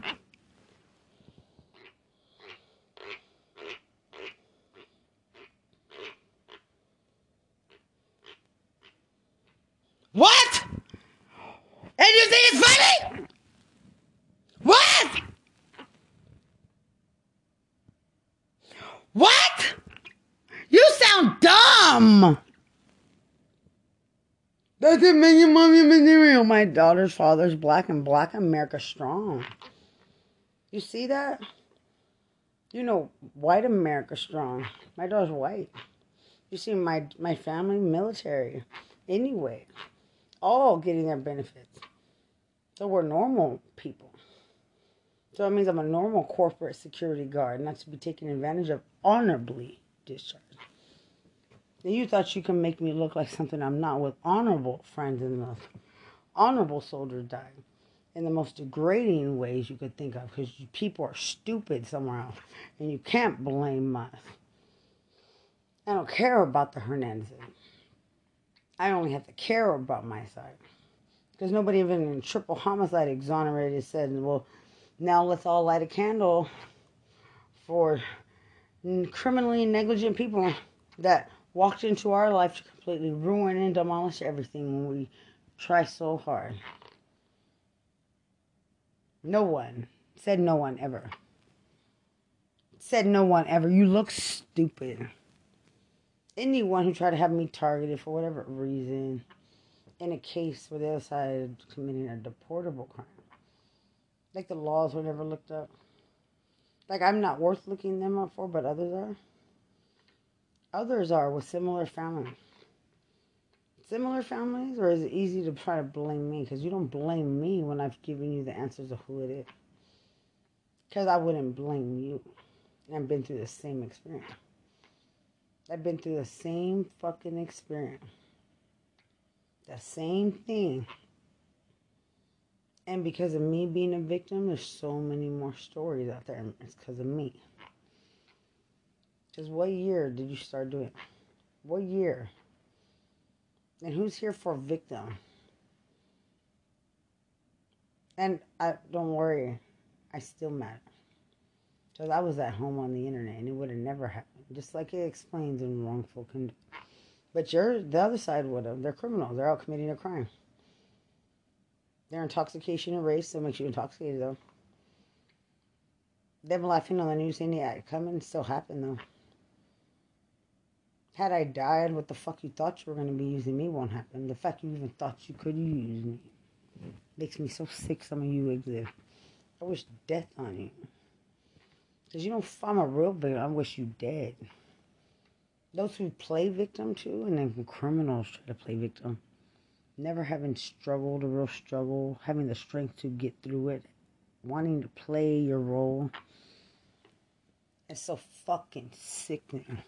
What? And you think it's funny? What? What? You sound dumb. That didn't make your mommy material. My daughter's father's black and black America strong. You see that? You know, white America strong. My daughter's white. You see my my family military. Anyway, all getting their benefits. So we're normal people. So that means I'm a normal corporate security guard, not to be taken advantage of, honorably discharged. You thought you can make me look like something I'm not with honorable friends and the honorable soldiers dying in the most degrading ways you could think of because people are stupid somewhere else and you can't blame us. I don't care about the Hernandezes. I only have to care about my side. Because nobody even in triple homicide exonerated said, well, now let's all light a candle for criminally negligent people that walked into our life to completely ruin and demolish everything when we try so hard. No one said no one ever. Said no one ever. You look stupid. Anyone who tried to have me targeted for whatever reason in a case where the other side committing a deportable crime like the laws were never looked up. Like I'm not worth looking them up for, but others are. Others are with similar families. Similar families, or is it easy to try to blame me? Because you don't blame me when I've given you the answers of who it is. Because I wouldn't blame you. I've been through the same experience. I've been through the same fucking experience. The same thing and because of me being a victim, there's so many more stories out there. It's because of me. Because what year did you start doing it? What year? And who's here for a victim? And I don't worry, I still matter. Because I was at home on the internet and it would have never happened. Just like it explains in wrongful conduct. But you're the other side would have. They're criminals. They're out committing a crime. Their intoxication and race still makes you intoxicated, though. Them laughing on the news saying, yeah, it coming still happen, though. Had I died, what the fuck you thought you were gonna be using me won't happen. The fact you even thought you could use me makes me so sick. Some of you exist. I wish death on you. Cause you know, if I'm a real victim, I wish you dead. Those who play victim too, and then criminals try to play victim, never having struggled a real struggle, having the strength to get through it, wanting to play your role. It's so fucking sickening.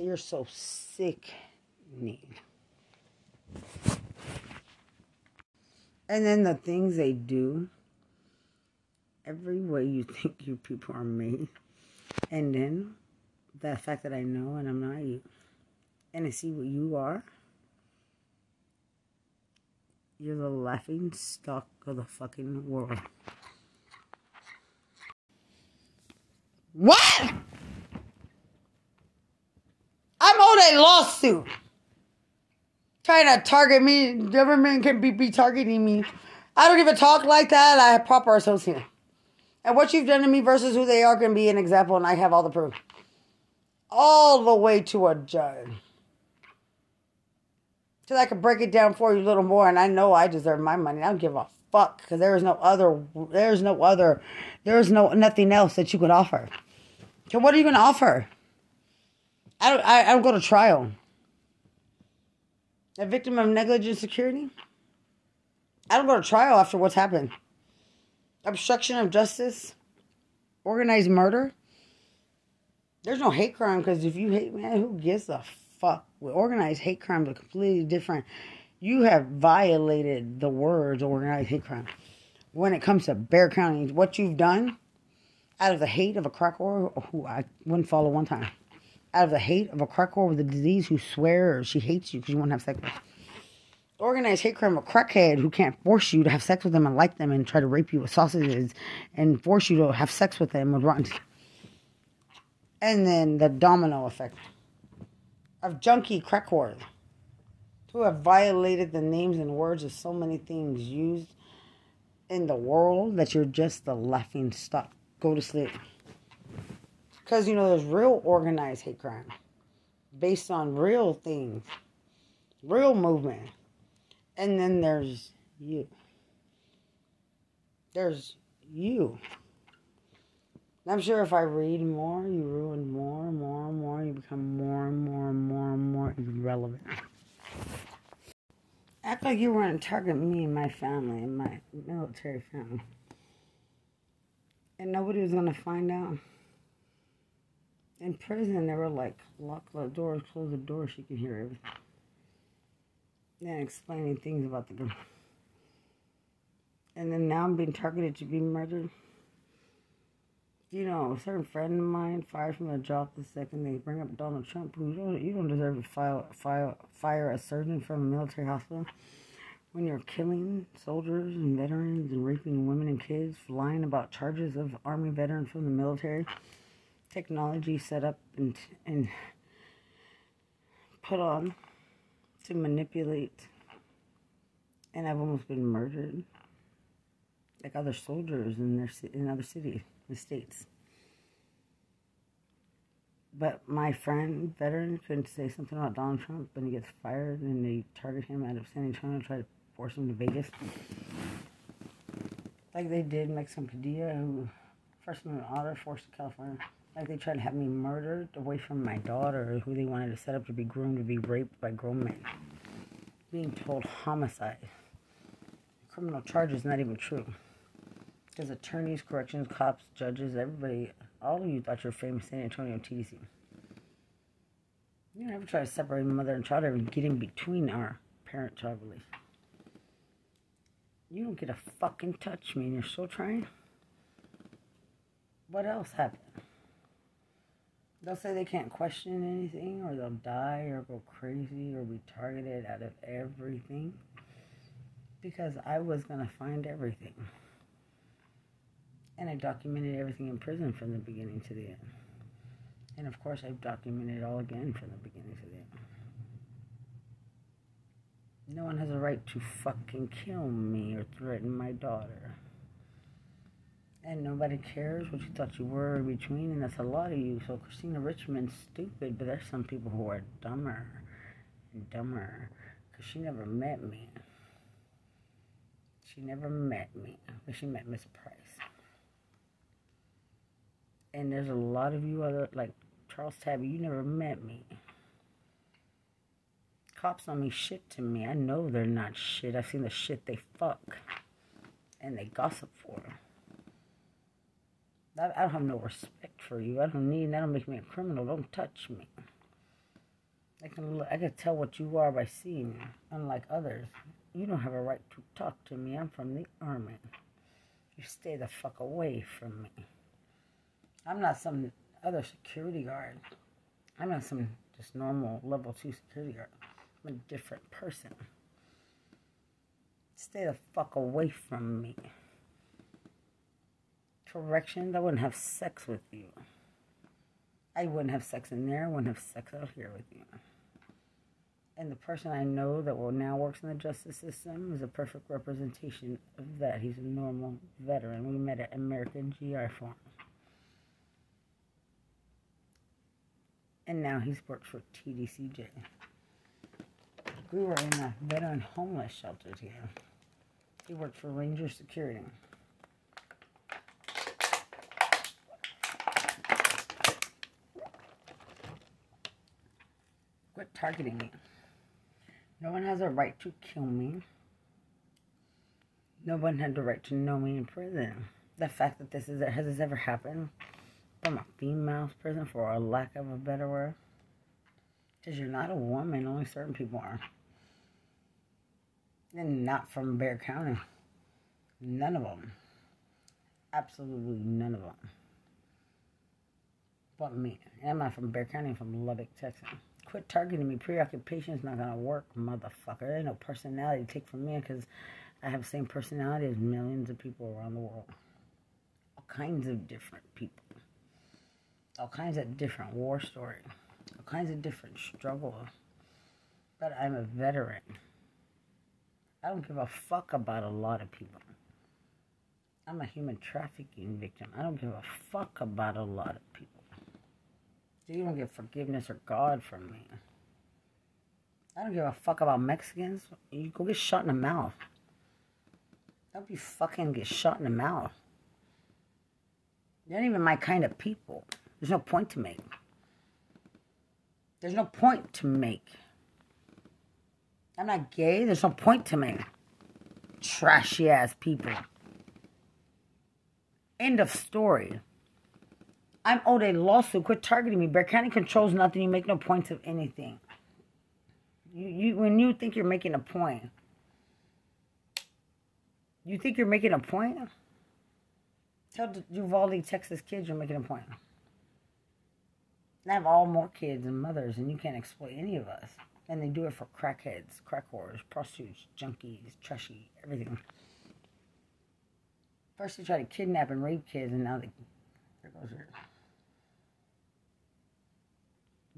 You're so sickening. And then the things they do, every way you think you people are made. And then the fact that I know and I'm not you. And I see what you are. You're the laughing stock of the fucking world. What? I'm a lawsuit. Trying to target me. Government can be, be targeting me. I don't even talk like that. I have proper association. And what you've done to me versus who they are can be an example, and I have all the proof. All the way to a judge. So I can break it down for you a little more, and I know I deserve my money. I don't give a fuck because there is no other, there is no other, there is no nothing else that you could offer. So what are you going to offer? I don't, I, I don't go to trial. A victim of negligent security? I don't go to trial after what's happened. Obstruction of justice? Organized murder? There's no hate crime because if you hate, man, who gives a fuck? With Organized hate crimes are completely different. You have violated the words organized hate crime. When it comes to Bexar County, what you've done out of the hate of a crack whore who I wouldn't follow one time out of the hate of a crack whore with a disease who swears she hates you because you won't have sex with. Organized hate crime, a crackhead who can't force you to have sex with them and like them and try to rape you with sausages and force you to have sex with them with rotten. And then the domino effect of junkie crack whores who have violated the names and words of so many things used in the world that you're just the laughing stock. Go to sleep. Because, you know, there's real organized hate crime based on real things, real movement. And then there's you. There's you. I'm sure if I read more, you ruin more and more and more. You become more and more and more and more irrelevant. Act like you weren't targeting me and my family and my military family. And nobody was going to find out in prison, they were like, lock the doors, close the doors, she could hear everything. Then explaining things about the girl. And then now I'm being targeted to be murdered. You know, a certain friend of mine fired from their job the second they bring up Donald Trump. You don't, you don't deserve to file, file, fire a surgeon from a military hospital when you're killing soldiers and veterans and raping women and kids, lying about charges of Army veterans from the military technology set up and, and put on to manipulate. And I've almost been murdered, like other soldiers in their in other cities, the states. But my friend, veteran, couldn't say something about Donald Trump, and he gets fired, and they target him out of San Antonio, try to force him to Vegas, like they did Mexican Padilla, who first an order forced to California. Like they tried to have me murdered away from my daughter, who they wanted to set up to be groomed to be raped by grown men. Being told homicide. Criminal charges not even true. Because attorneys, corrections, cops, judges, everybody, all of you thought you were famous San Antonio TDC. You never try to separate mother and child, or get in between our parent-child relationship. You don't get a fucking touch me, and you're still trying. What else happened? They'll say they can't question anything, or they'll die, or go crazy, or be targeted out of everything. Because I was going to find everything. And I documented everything in prison from the beginning to the end. And of course, I've documented it all again from the beginning to the end. No one has a right to fucking kill me or threaten my daughter. And nobody cares what you thought you were in between, and that's a lot of you. So Christina Richmond's stupid, but there's some people who are dumber and dumber because she never met me. She never met me, but she met Miss Price. And there's a lot of you other, like Charles Tabby, you never met me. Cops don't mean shit to me. I know they're not shit. I've seen the shit they fuck and they gossip for. I, don't have no respect for you. I don't need. That don't make me a criminal. Don't touch me. I can I can tell what you are by seeing you. Unlike others, you don't have a right to talk to me. I'm from the army. You stay the fuck away from me. I'm not some other security guard. I'm not some just normal level two security guard. I'm a different person. Stay the fuck away from me. Corrections, I wouldn't have sex with you. I wouldn't have sex in there, I wouldn't have sex out here with you. And the person I know that will now works in the justice system is a perfect representation of that. He's a normal veteran. We met at American GI Forum. And now he's worked for TDCJ. We were in a veteran homeless shelter together. He worked for Ranger Security. Quit targeting me. No one has a right to kill me. No one had the right to know me in prison. The fact that this is has this ever happened from a female's prison, for a lack of a better word, because you're not a woman. Only certain people are and not from Bexar County. None of them. Absolutely none of them. But me. I'm not from Bexar County, I'm from Lubbock, Texas. Quit targeting me. Preoccupation is not to work, motherfucker. There ain't no personality to take from me because I have the same personality as millions of people around the world. All kinds of different people. All kinds of different war stories. All kinds of different struggles. But I'm a veteran. I don't give a fuck about a lot of people. I'm a human trafficking victim. I don't give a fuck about a lot of people. You don't get forgiveness or God from me. I don't give a fuck about Mexicans. You go get shot in the mouth. Don't be fucking get shot in the mouth. You're not even my kind of people. There's no point to make. There's no point to make. I'm not gay. There's no point to me. Trashy ass people. End of story. I'm oh, owed a lawsuit. Quit targeting me. Bexar County controls nothing. You make no points of anything. You, you, when you think you're making a point, you think you're making a point? Tell the Texas kids you're making a point. I have all more kids and mothers, and you can't exploit any of us. And they do it for crackheads, crack whores, prostitutes, junkies, trashy, everything. First they try to kidnap and rape kids, and now they there goes your.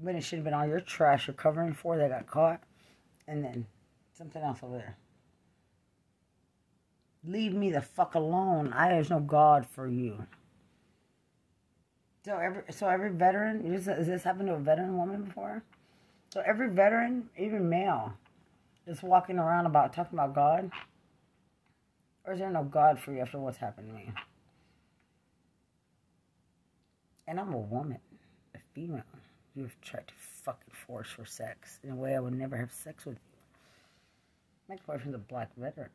When it should have been all your trash you're covering for that got caught, and then something else over there. Leave me the fuck alone. I there's no God for you. So every so every veteran, is this happened to a veteran woman before? So every veteran, even male, is walking around about talking about God. Or is there no God for you after what's happened to me? And I'm a woman, a female. You've tried to fucking force for sex in a way I would never have sex with you. My boyfriend's a black veteran.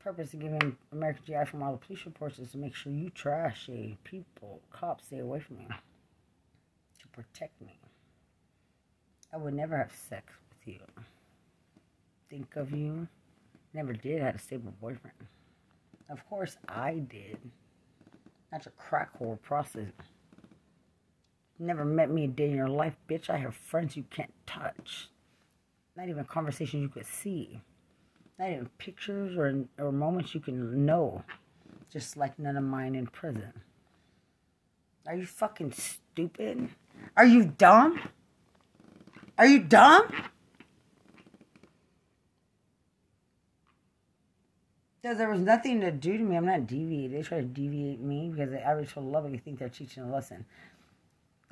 Purpose of giving American GI Forum all the police reports is to make sure you trash a people, cops stay away from me. To protect me. I would never have sex with you. Think of you. Never did have a stable boyfriend. Of course I did. Not your crack whore process. Never met me a day in your life, bitch. I have friends you can't touch. Not even conversations you could see. Not even pictures or, or moments you can know. Just like none of mine in prison. Are you fucking stupid? Are you dumb? Are you dumb? Because there was nothing to do to me. I'm not deviated. They try to deviate me because they average told love you think they're teaching a lesson.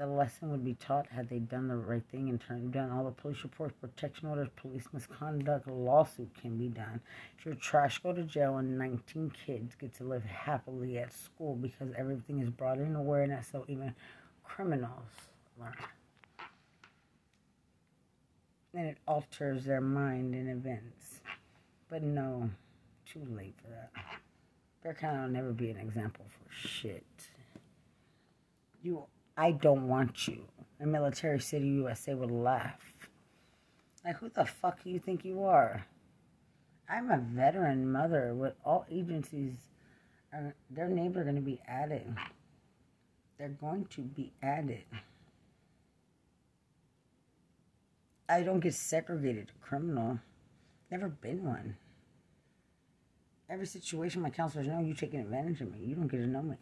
The lesson would be taught had they done the right thing and turned down all the police reports, protection orders, police misconduct, lawsuit can be done. You're trash, go to jail, and 19 kids get to live happily at school because everything is brought in awareness so even criminals learn. And it alters their mind in events. But no, too late for that. Bexar County will never be an example for shit. You I don't want you. In Military City, USA would laugh. Like, who the fuck do you think you are? I'm a veteran mother with all agencies. Are, their names are going to be added. They're going to be added. I don't get segregated criminal. Never been one. Every situation, my counselors know you're taking advantage of me. You don't get to know me.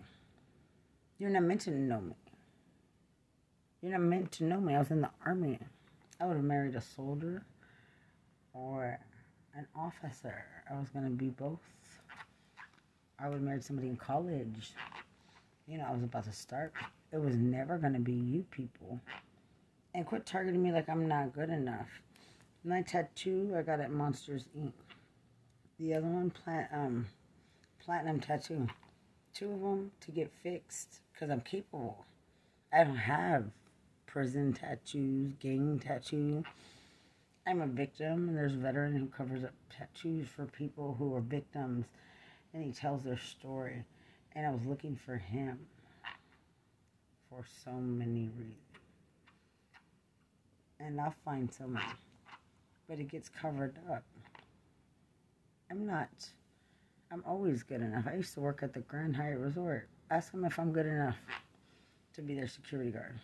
You're not meant to know me. You're not meant to know me. I was in the army. I would have married a soldier or an officer. I was going to be both. I would have married somebody in college. You know, I was about to start. It was never going to be you people. And quit targeting me like I'm not good enough. My tattoo I got at Monsters Inc. The other one, plat- um, platinum tattoo. Two of them to get fixed because I'm capable. I don't have prison tattoos, gang tattoos. I'm a victim, and there's a veteran who covers up tattoos for people who are victims, and he tells their story. And I was looking for him for so many reasons. And I'll find someone, but it gets covered up. I'm not. I'm always good enough. I used to work at the Grand Hyatt Resort. Ask them if I'm good enough to be their security guard.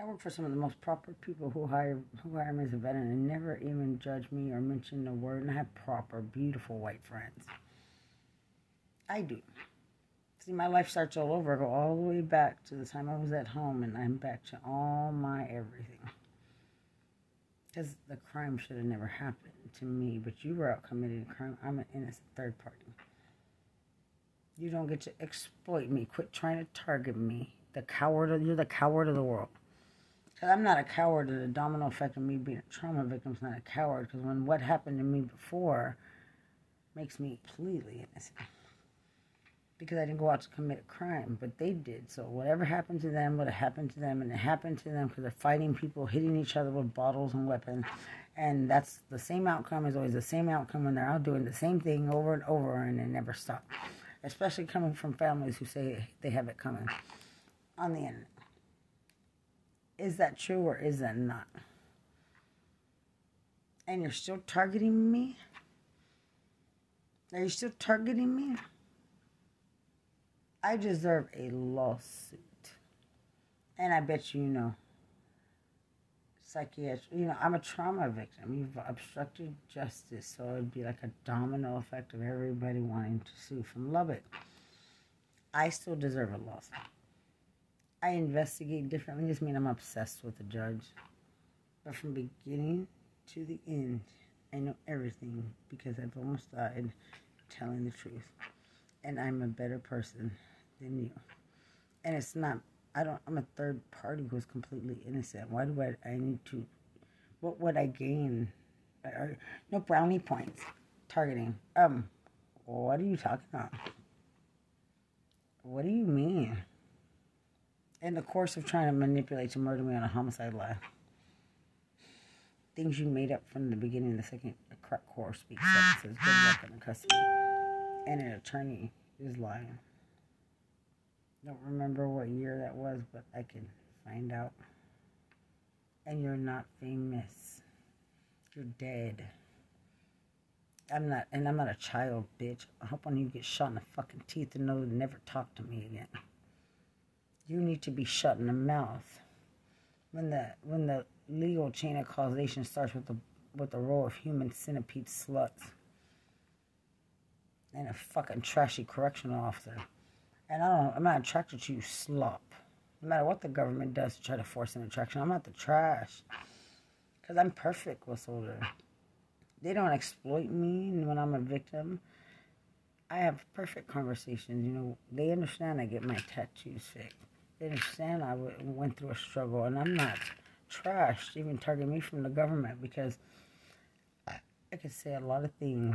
I work for some of the most proper people who hire who hire me as a veteran and never even judge me or mention a word. And I have proper, beautiful white friends. I do. See, my life starts all over. I go all the way back to the time I was at home, and I'm back to all my everything. Because the crime should have never happened to me, but you were out committing a crime. I'm an innocent third party. You don't get to exploit me. Quit trying to target me. The coward, you're the coward of the world. Because I'm not a coward. And the domino effect of me being a trauma victim is not a coward. Because when what happened to me before makes me completely innocent. Because I didn't go out to commit a crime, but they did. So whatever happened to them would have happened to them, and it happened to them because they're fighting people, hitting each other with bottles and weapons, and that's the same outcome is always the same outcome when they're out doing the same thing over and over, and it never stops. Especially coming from families who say they have it coming on the internet. Is that true or is that not? And you're still targeting me? Are you still targeting me? I deserve a lawsuit. And I bet you you know. Psychiatric, you know, I'm a trauma victim. You've obstructed justice, so it'd be like a domino effect of everybody wanting to sue from Lubbock. I still deserve a lawsuit. I investigate differently doesn't mean I'm obsessed with the judge. But from beginning to the end, I know everything because I've almost died telling the truth. And I'm a better person than you. And it's not, I don't, I'm a third party who's completely innocent. Why do I, I need to, what would I gain? no brownie points. Targeting. Um, what are you talking about? What do you mean? In the course of trying to manipulate to murder me on a homicide lie. Things you made up from the beginning, the second course speaks says good luck in the custody. And an attorney is lying. Don't remember what year that was, but I can find out. And you're not famous. You're dead. I'm not, and I'm not a child, bitch. I hope when you get shot in the fucking teeth and know never talk to me again you need to be shut in the mouth. When the when the legal chain of causation starts with the with the row of human centipede sluts and a fucking trashy correctional officer. And I don't I'm not attracted to you slop. No matter what the government does to try to force an attraction, I'm not the trash. Because I'm perfect with older. They don't exploit me when I'm a victim. I have perfect conversations. You know, they understand I get my tattoos fixed. Understand I went through a struggle, and I'm not trashed, even target me from the government because I, I can say a lot of things,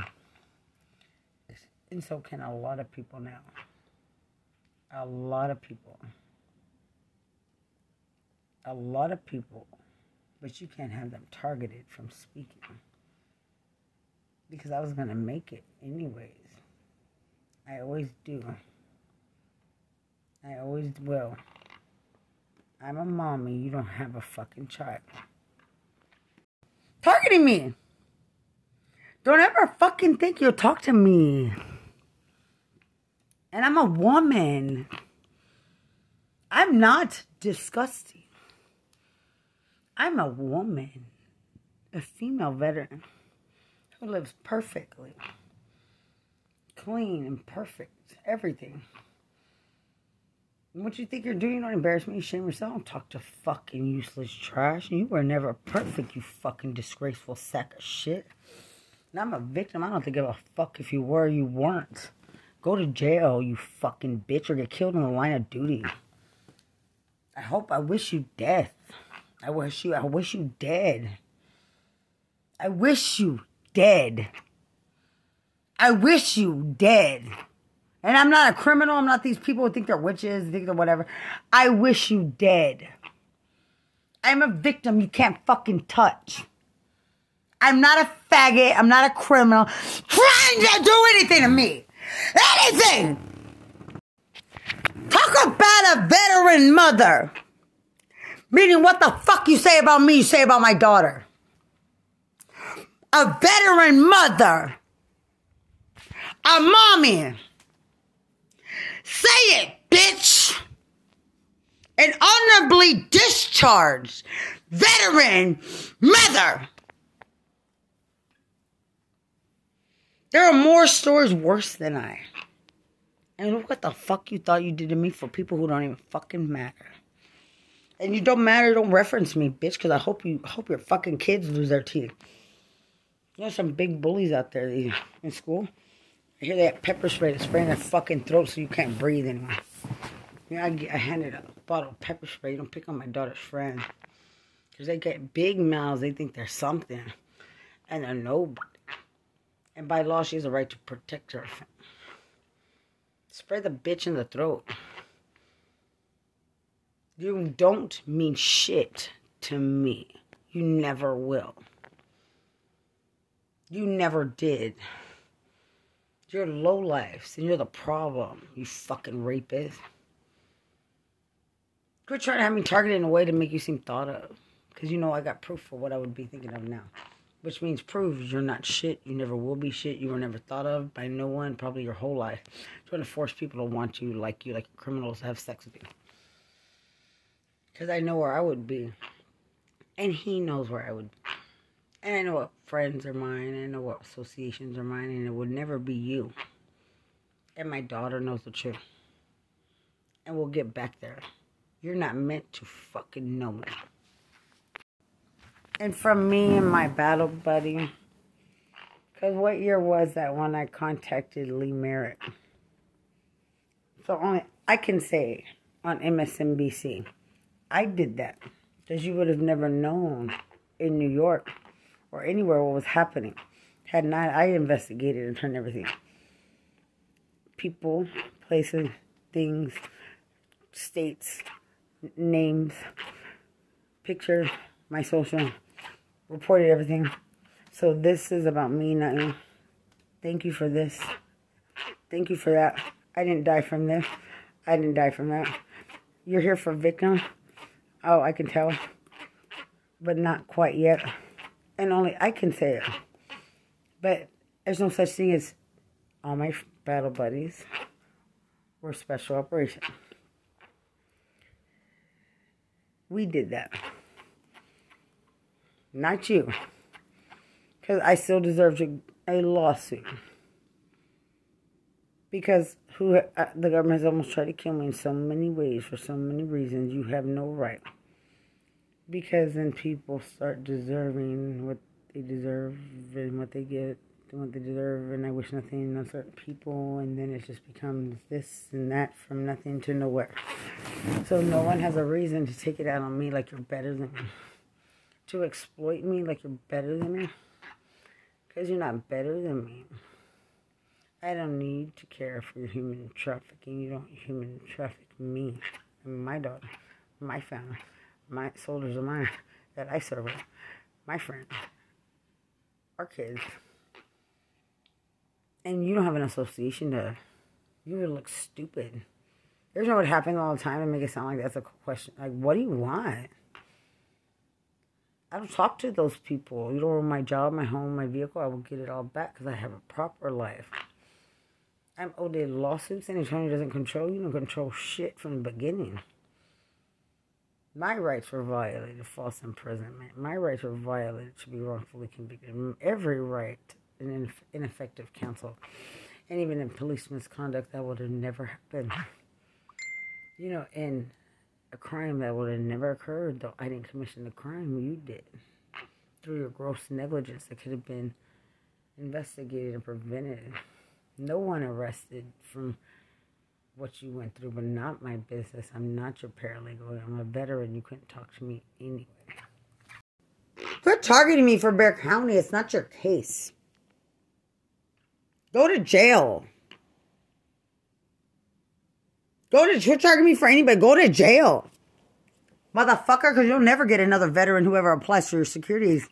and so can a lot of people now. A lot of people. A lot of people, but you can't have them targeted from speaking because I was going to make it anyways. I always do. I always will. I'm a mommy. You don't have a fucking child. Targeting me. Don't ever fucking think you'll talk to me. And I'm a woman. I'm not disgusting. I'm a woman, a female veteran who lives perfectly, clean and perfect, everything. What you think you're doing? You don't embarrass me. Shame yourself. Don't talk to fucking useless trash. You were never perfect, you fucking disgraceful sack of shit. And I'm a victim. I don't give a fuck if you were you weren't. Go to jail, you fucking bitch, or get killed in the line of duty. I hope. I wish you death. I wish you. I wish you dead. I wish you dead. I wish you dead. And I'm not a criminal. I'm not these people who think they're witches, think they're whatever. I wish you dead. I'm a victim you can't fucking touch. I'm not a faggot. I'm not a criminal trying to do anything to me. Anything. Talk about a veteran mother. Meaning, what the fuck you say about me, you say about my daughter. A veteran mother. A mommy Say it, bitch! An honorably discharged veteran mother. There are more stories worse than I. And look what the fuck you thought you did to me for people who don't even fucking matter. And you don't matter, don't reference me, bitch, because I hope you hope your fucking kids lose their teeth. You know some big bullies out there in school. I hear that pepper spray to spray in their fucking throat so you can't breathe anymore. Yeah, I, I handed a bottle of pepper spray. You don't pick on my daughter's friend. Because they get big mouths. They think they're something. And they're nobody. And by law, she has a right to protect her. Spray the bitch in the throat. You don't mean shit to me. You never will. You never did. You're low lives, and you're the problem, you fucking rapist. Quit trying to have me targeted in a way to make you seem thought of. Because you know I got proof for what I would be thinking of now. Which means proves you're not shit. You never will be shit. You were never thought of by no one, probably your whole life. Trying to force people to want you, like you, like criminals, have sex with you. Because I know where I would be. And he knows where I would be. And I know what friends are mine. I know what associations are mine. And it would never be you. And my daughter knows the truth. And we'll get back there. You're not meant to fucking know me. And from me and my battle buddy. Because what year was that when I contacted Lee Merritt? So only I can say on MSNBC, I did that. Because you would have never known in New York or anywhere what was happening. Had not I investigated and turned everything. People, places, things, states, names, pictures, my social, reported everything. So this is about me, not you. Thank you for this. Thank you for that. I didn't die from this. I didn't die from that. You're here for victim. Oh, I can tell. But not quite yet and only I can say it. But there's no such thing as all my battle buddies were special operation. We did that. Not you. Because I still deserve a lawsuit. Because who uh, the government has almost tried to kill me in so many ways for so many reasons. You have no right because then people start deserving what they deserve and what they get and what they deserve, and I wish nothing on certain people, and then it just becomes this and that from nothing to nowhere. So no one has a reason to take it out on me like you're better than me, to exploit me like you're better than me, because you're not better than me. I don't need to care for your human trafficking. You don't human traffic me and my daughter, my family, my soldiers of mine that I serve with, my friends, our kids. And you don't have an association to, you would look stupid. There's no what happens all the time and make it sound like that's a question. Like, what do you want? I don't talk to those people. You know, my job, my home, my vehicle, I will get it all back because I have a proper life. I'm owed lawsuits. Any attorney doesn't control you, don't control shit from the beginning. My rights were violated, false imprisonment. My rights were violated to be wrongfully convicted. Every right in ineffective counsel. And even in police misconduct, that would have never happened. You know, and a crime that would have never occurred, though I didn't commission the crime, you did. Through your gross negligence that could have been investigated and prevented no one arrested from what you went through, but not my business. I'm not your paralegal. I'm a veteran. You couldn't talk to me anyway. Quit targeting me for Bexar County. It's not your case. Go to jail. Go to quit targeting me for anybody. Go to jail. Motherfucker, because you'll never get another veteran whoever applies for your securities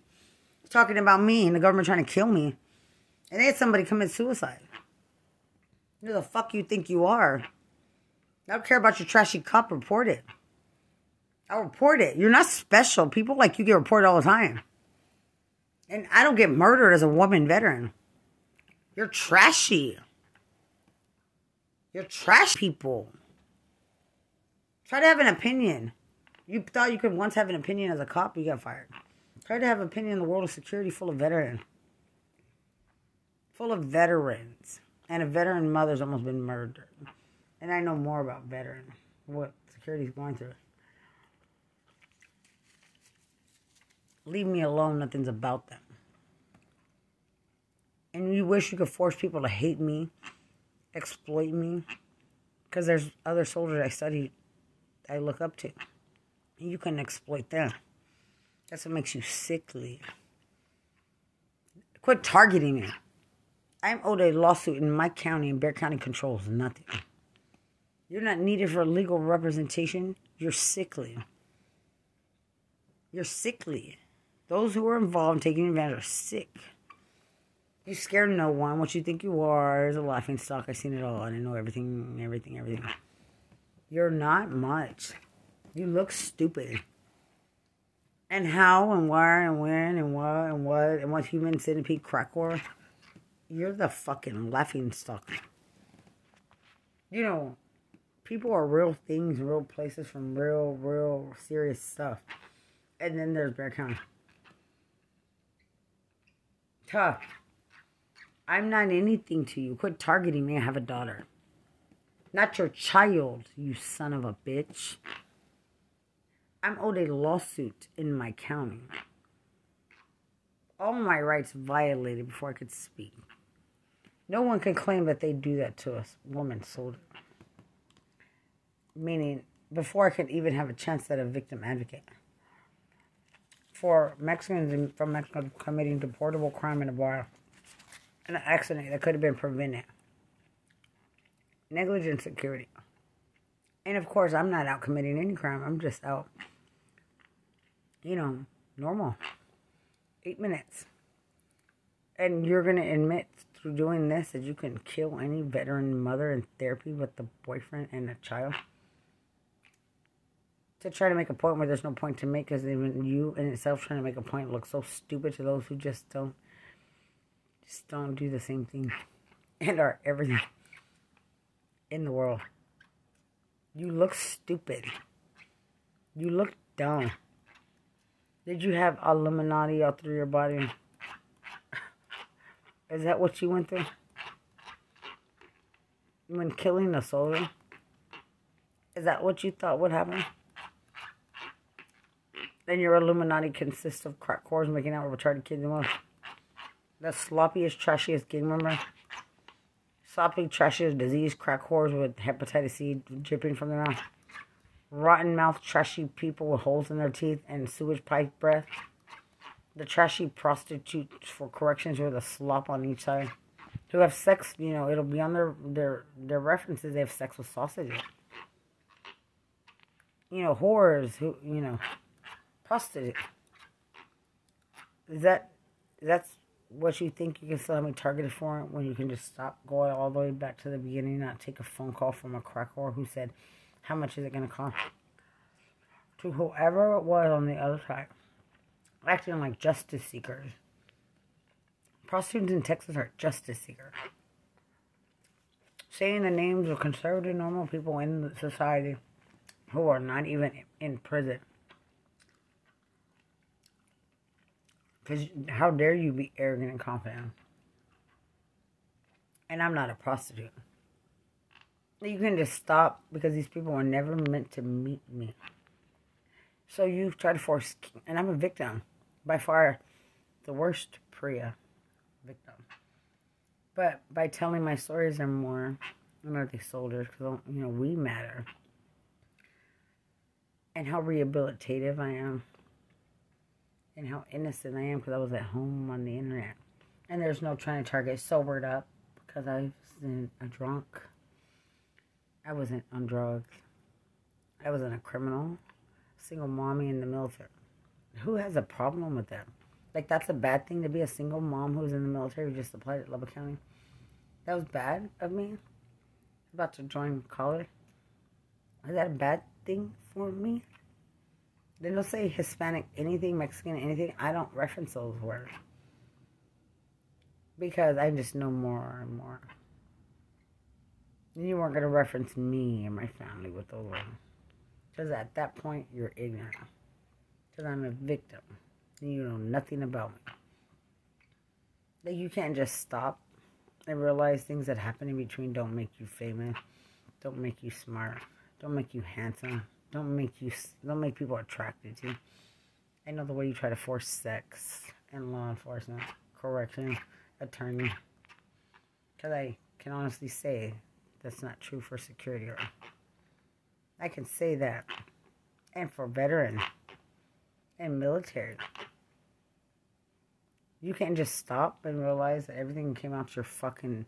talking about me and the government trying to kill me. And they had somebody commit suicide. Who the fuck you think you are? I don't care about your trashy cop. Report it. I'll report it. You're not special. People like you get reported all the time. And I don't get murdered as a woman veteran. You're trashy. You're trash people. Try to have an opinion. You thought you could once have an opinion as a cop, you got fired. Try to have an opinion in the world of security full of veterans. Full of veterans. And a veteran mother's almost been murdered. And I know more about veteran, what security's going through. Leave me alone, nothing's about them. And you wish you could force people to hate me, exploit me, because there's other soldiers I study, I look up to. And you can exploit them. That's what makes you sickly. Quit targeting me. I'm owed a lawsuit in my county, and Bexar County controls nothing. You're not needed for legal representation. You're sickly. You're sickly. Those who are involved in taking advantage are sick. You scare no one. What you think you are is a laughing stock. I've seen it all. I know everything, everything, everything. You're not much. You look stupid. And how and where and when and what and what and what human centipede crack war you're the fucking laughing stock. You know, people are real things, real places from real, real serious stuff. And then there's Bexar County. Tough. I'm not anything to you. Quit targeting me. I have a daughter. Not your child, you son of a bitch. I'm owed a lawsuit in my county. All my rights violated before I could speak. No one can claim that they do that to us, woman soldier. Meaning, before I could even have a chance at a victim advocate. For Mexicans from Mexico committing deportable crime in a bar, an accident that could have been prevented. Negligent security. And of course, I'm not out committing any crime. I'm just out, you know, normal. Eight minutes. And you're going to admit through doing this that you can kill any veteran mother in therapy with the boyfriend and a child? To try to make a point where there's no point to make because even you in itself trying to make a point looks so stupid to those who just don't just don't do the same thing and are everything in the world. You look stupid. You look dumb. Did you have Illuminati all through your body? Is that what you went through? When killing a soldier? Is that what you thought would happen? Then your Illuminati consists of crack whores making out with retarded kids? The sloppiest, trashiest gang member. Sloppy, trashiest, diseased crack whores with hepatitis C dripping from their mouth. Rotten mouth, trashy people with holes in their teeth and sewage pipe breath. The trashy prostitutes for corrections with a slop on each side. Who have sex, you know, it'll be on their their their references. They have sex with sausages. You know, whores who you know, prostitutes. Is that that's what you think you can still have me targeted for when you can just stop going all the way back to the beginning, and not take a phone call from a crack whore who said, How much is it gonna cost? To whoever it was on the other side, acting like justice seekers. Prostitutes in Texas are justice seekers. Saying the names of conservative, normal people in society who are not even in prison. Because how dare you be arrogant and confident? And I'm not a prostitute. You can just stop because these people were never meant to meet me. So you try to force, and I'm a victim. By far, the worst Priya victim. But by telling my stories, I'm more, I'm not the soldiers because you know we matter, and how rehabilitative I am, and how innocent I am because I was at home on the internet, and there's no trying to target sobered up because I wasn't a drunk. I wasn't on drugs. I wasn't a criminal, single mommy in the military. Who has a problem with that? Like that's a bad thing to be a single mom who's in the military who just applied at Lubbock County. That was bad of me. About to join college. Is that a bad thing for me? They don't say Hispanic anything, Mexican anything. I don't reference those words. Because I just know more and more. You weren't going to reference me and my family with those words. Because at that point, you're ignorant. Because I'm a victim And you know nothing about me. Like you can't just stop and realize things that happen in between don't make you famous, don't make you smart, don't make you handsome, don't make you don't make people attracted to. I know the way you try to force sex in law enforcement, correction, attorney. Because I can honestly say that's not true for security. I can say that. And for veterans and military. You can't just stop and realize that everything came out your fucking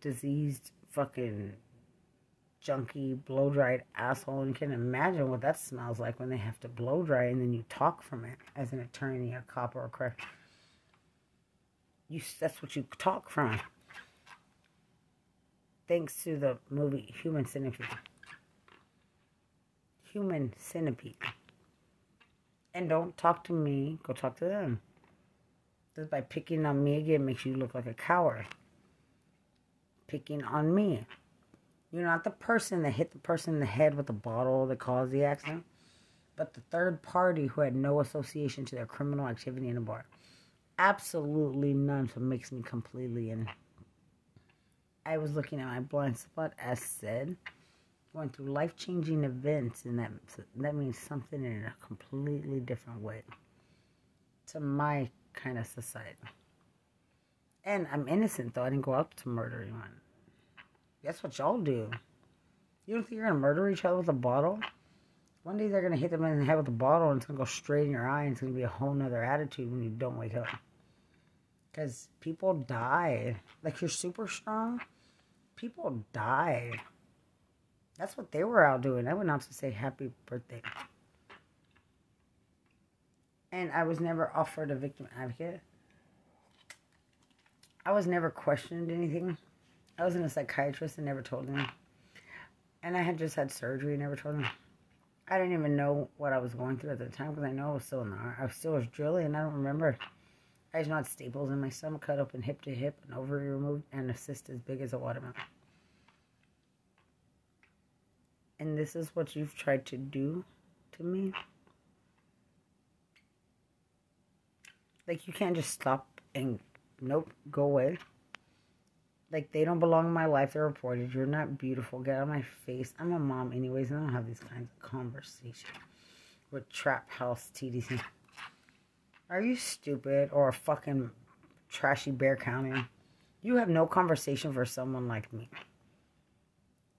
diseased, fucking junky, blow dried asshole. And can imagine what that smells like when they have to blow dry and then you talk from it as an attorney, a cop, or a crack. You, that's what you talk from. Thanks to the movie Human Centipede. Human Centipede. And don't talk to me, go talk to them. Just by picking on me again makes you look like a coward. Picking on me. You're not the person that hit the person in the head with the bottle that caused the accident, but the third party who had no association to their criminal activity in the bar. Absolutely none, so it makes me completely in. I was looking at my blind spot, as said, going through life changing events, and that that means something in a completely different way to my kind of society. And I'm innocent though. I didn't go out to murder anyone. That's what y'all do. You don't think you're gonna murder each other with a bottle? One day they're gonna hit them in the head with a bottle and it's gonna go straight in your eye and it's gonna be a whole nother attitude when you don't wake up. Because people die. Like you're super strong. People die. That's what they were out doing. I went out to say happy birthday. And I was never offered a victim advocate. I was never questioned anything. I wasn't a psychiatrist and never told me. And I had just had surgery and never told me. I didn't even know what I was going through at the time because I know I was still in the I was still was drilling and I don't remember. I just had staples in my stomach cut open hip to hip and ovary removed and a cyst as big as a watermelon. And this is what you've tried to do to me. Like, you can't just stop and, nope, go away. Like, they don't belong in my life. They're reported. You're not beautiful. Get out of my face. I'm a mom, anyways, and I don't have these kinds of conversations with Trap House TDC. Are you stupid or a fucking trashy Bexar County? You have no conversation for someone like me.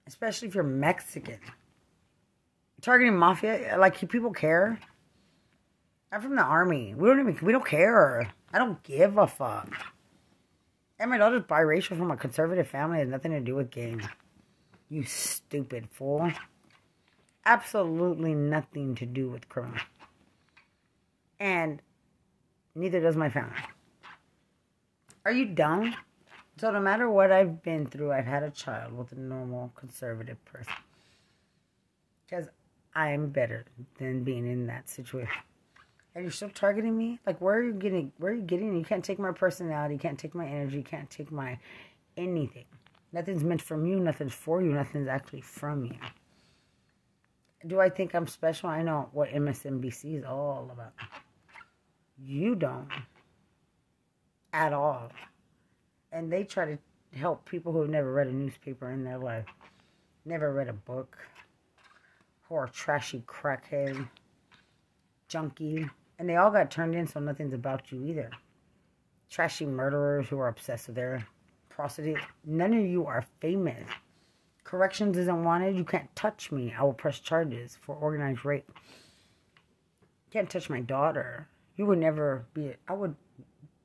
Especially if you're Mexican. Targeting mafia, like people care. I'm from the army. We don't even we don't care. I don't give a fuck. And my daughter's biracial from a conservative family. Has nothing to do with game. You stupid fool. Absolutely nothing to do with criminal. And neither does my family. Are you dumb? So no matter what I've been through, I've had a child with a normal conservative person. Because I'm better than being in that situation. And you're still targeting me? Like where are you getting where are you getting? You can't take my personality, you can't take my energy, you can't take my anything. Nothing's meant from you, nothing's for you, nothing's actually from you. Do I think I'm special? I know what MSNBC is all about. You don't. At all. And they try to help people who have never read a newspaper in their life, never read a book, who are trashy crackhead, junkie, and they all got turned in, so nothing's about you either. Trashy murderers who are obsessed with their prostitutes. None of you are famous. Corrections isn't wanted. You can't touch me. I will press charges for organized rape. You can't touch my daughter. You would never be. I would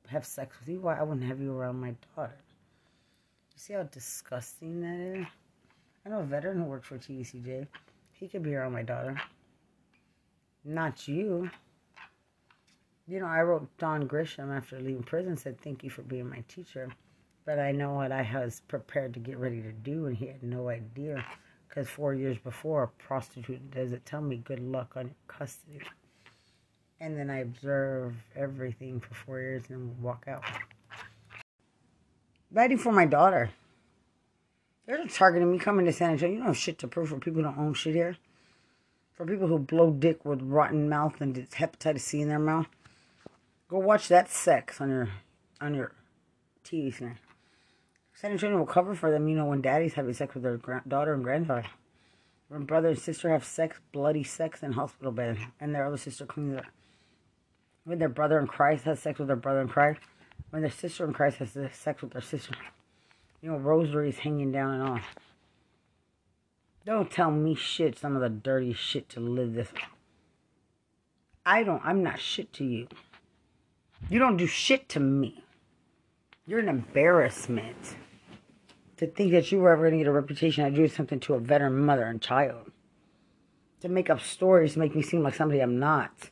have sex with you. Why I wouldn't have you around my daughter? You see how disgusting that is? I know a veteran who worked for TDCJ. He could be around my daughter. Not you. You know, I wrote Don Grisham after leaving prison, said, Thank you for being my teacher. But I know what I was prepared to get ready to do, and he had no idea. Because four years before, a prostitute does it tell me, Good luck on your custody. And then I observe everything for four years and walk out. Writing for my daughter. They're targeting me coming to San Antonio. You don't have shit to prove for people who don't own shit here. For people who blow dick with rotten mouth and hepatitis C in their mouth. Go watch that sex on your on your TV screen. San Antonio will cover for them, you know, when daddy's having sex with their daughter and granddaughter. When brother and sister have sex, bloody sex in hospital bed, and their other sister cleans it. When their brother in Christ has sex with their brother in Christ. When their sister in Christ has sex with their sister. You know, rosaries hanging down and on. Don't tell me shit, some of the dirty shit to live this. I don't, I'm not shit to you. You don't do shit to me. You're an embarrassment. To think that you were ever going to get a reputation, I do something to a veteran mother and child. To make up stories to make me seem like somebody I'm not.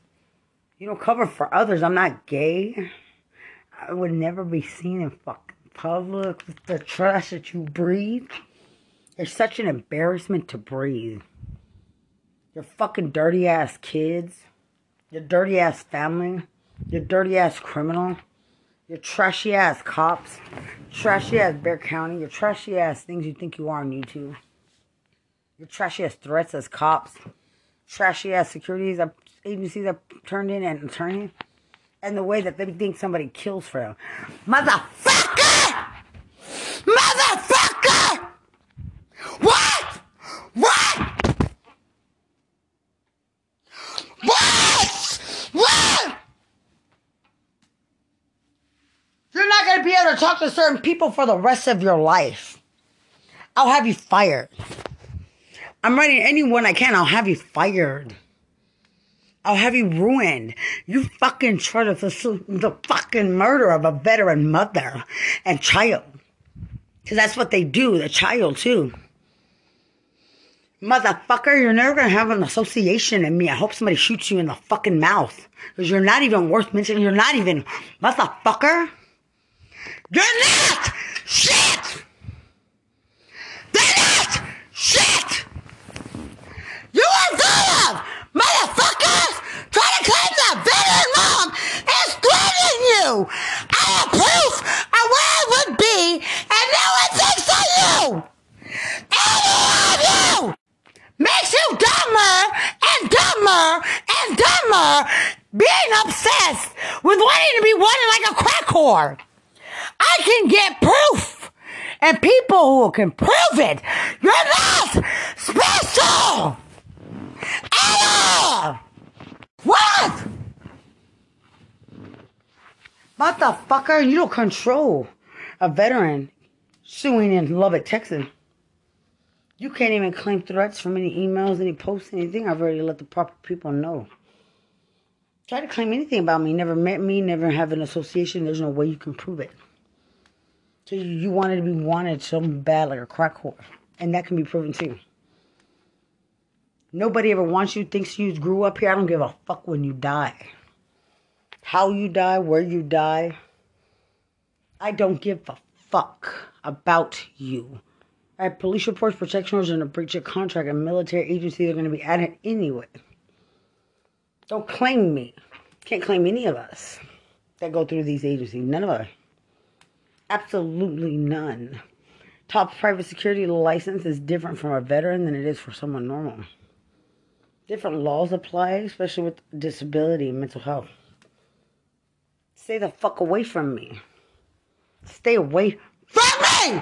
You don't cover for others. I'm not gay. I would never be seen in fucking public with the trash that you breathe. You're such an embarrassment to breathe. Your fucking dirty ass kids. Your dirty ass family. You dirty ass criminal. You trashy ass cops. Trashy ass Bexar County. Your trashy ass things you think you are on YouTube. Your trashy ass threats as cops. Trashy ass securities agencies that turned in and attorney. And the way that they think somebody kills for them. Motherfucker! Motherfucker! What? What? What? What? You're not going to to talk to certain people for the rest of your life. I'll have you fired. I'm writing anyone I can. I'll have you fired. I'll have you ruined. You fucking tried to pursue the fucking murder of a veteran mother and child. Because that's what they do, the child too. Motherfucker, you're never gonna have an association in me. I hope somebody shoots you in the fucking mouth. Because you're not even worth mentioning. You're not even. Motherfucker. You're not shit! They're not shit! You are full motherfuckers trying to claim that veteran mom is threatening you! I have proof of where I would be, and no one thinks of you! Any of you makes you dumber and dumber and dumber being obsessed with wanting to be wanted like a crack whore. I can get proof. And people who can prove it, you're not special at. What? Motherfucker, you don't control a veteran suing in Lubbock, Texas. You can't even claim threats from any emails, any posts, anything. I've already let the proper people know. Try to claim anything about me. Never met me, never have an association. There's no way you can prove it. So you wanted to be wanted so bad like a crack whore. And that can be proven too. Nobody ever wants you, thinks you grew up here. I don't give a fuck when you die. How you die, where you die. I don't give a fuck about you. I have police reports, protection orders, and a breach of contract, and military agencies are going to be at it anyway. Don't claim me. Can't claim any of us that go through these agencies. None of us. Absolutely none. Top private security license is different from a veteran than it is for someone normal. Different laws apply, especially with disability and mental health. Stay the fuck away from me. Stay away from me!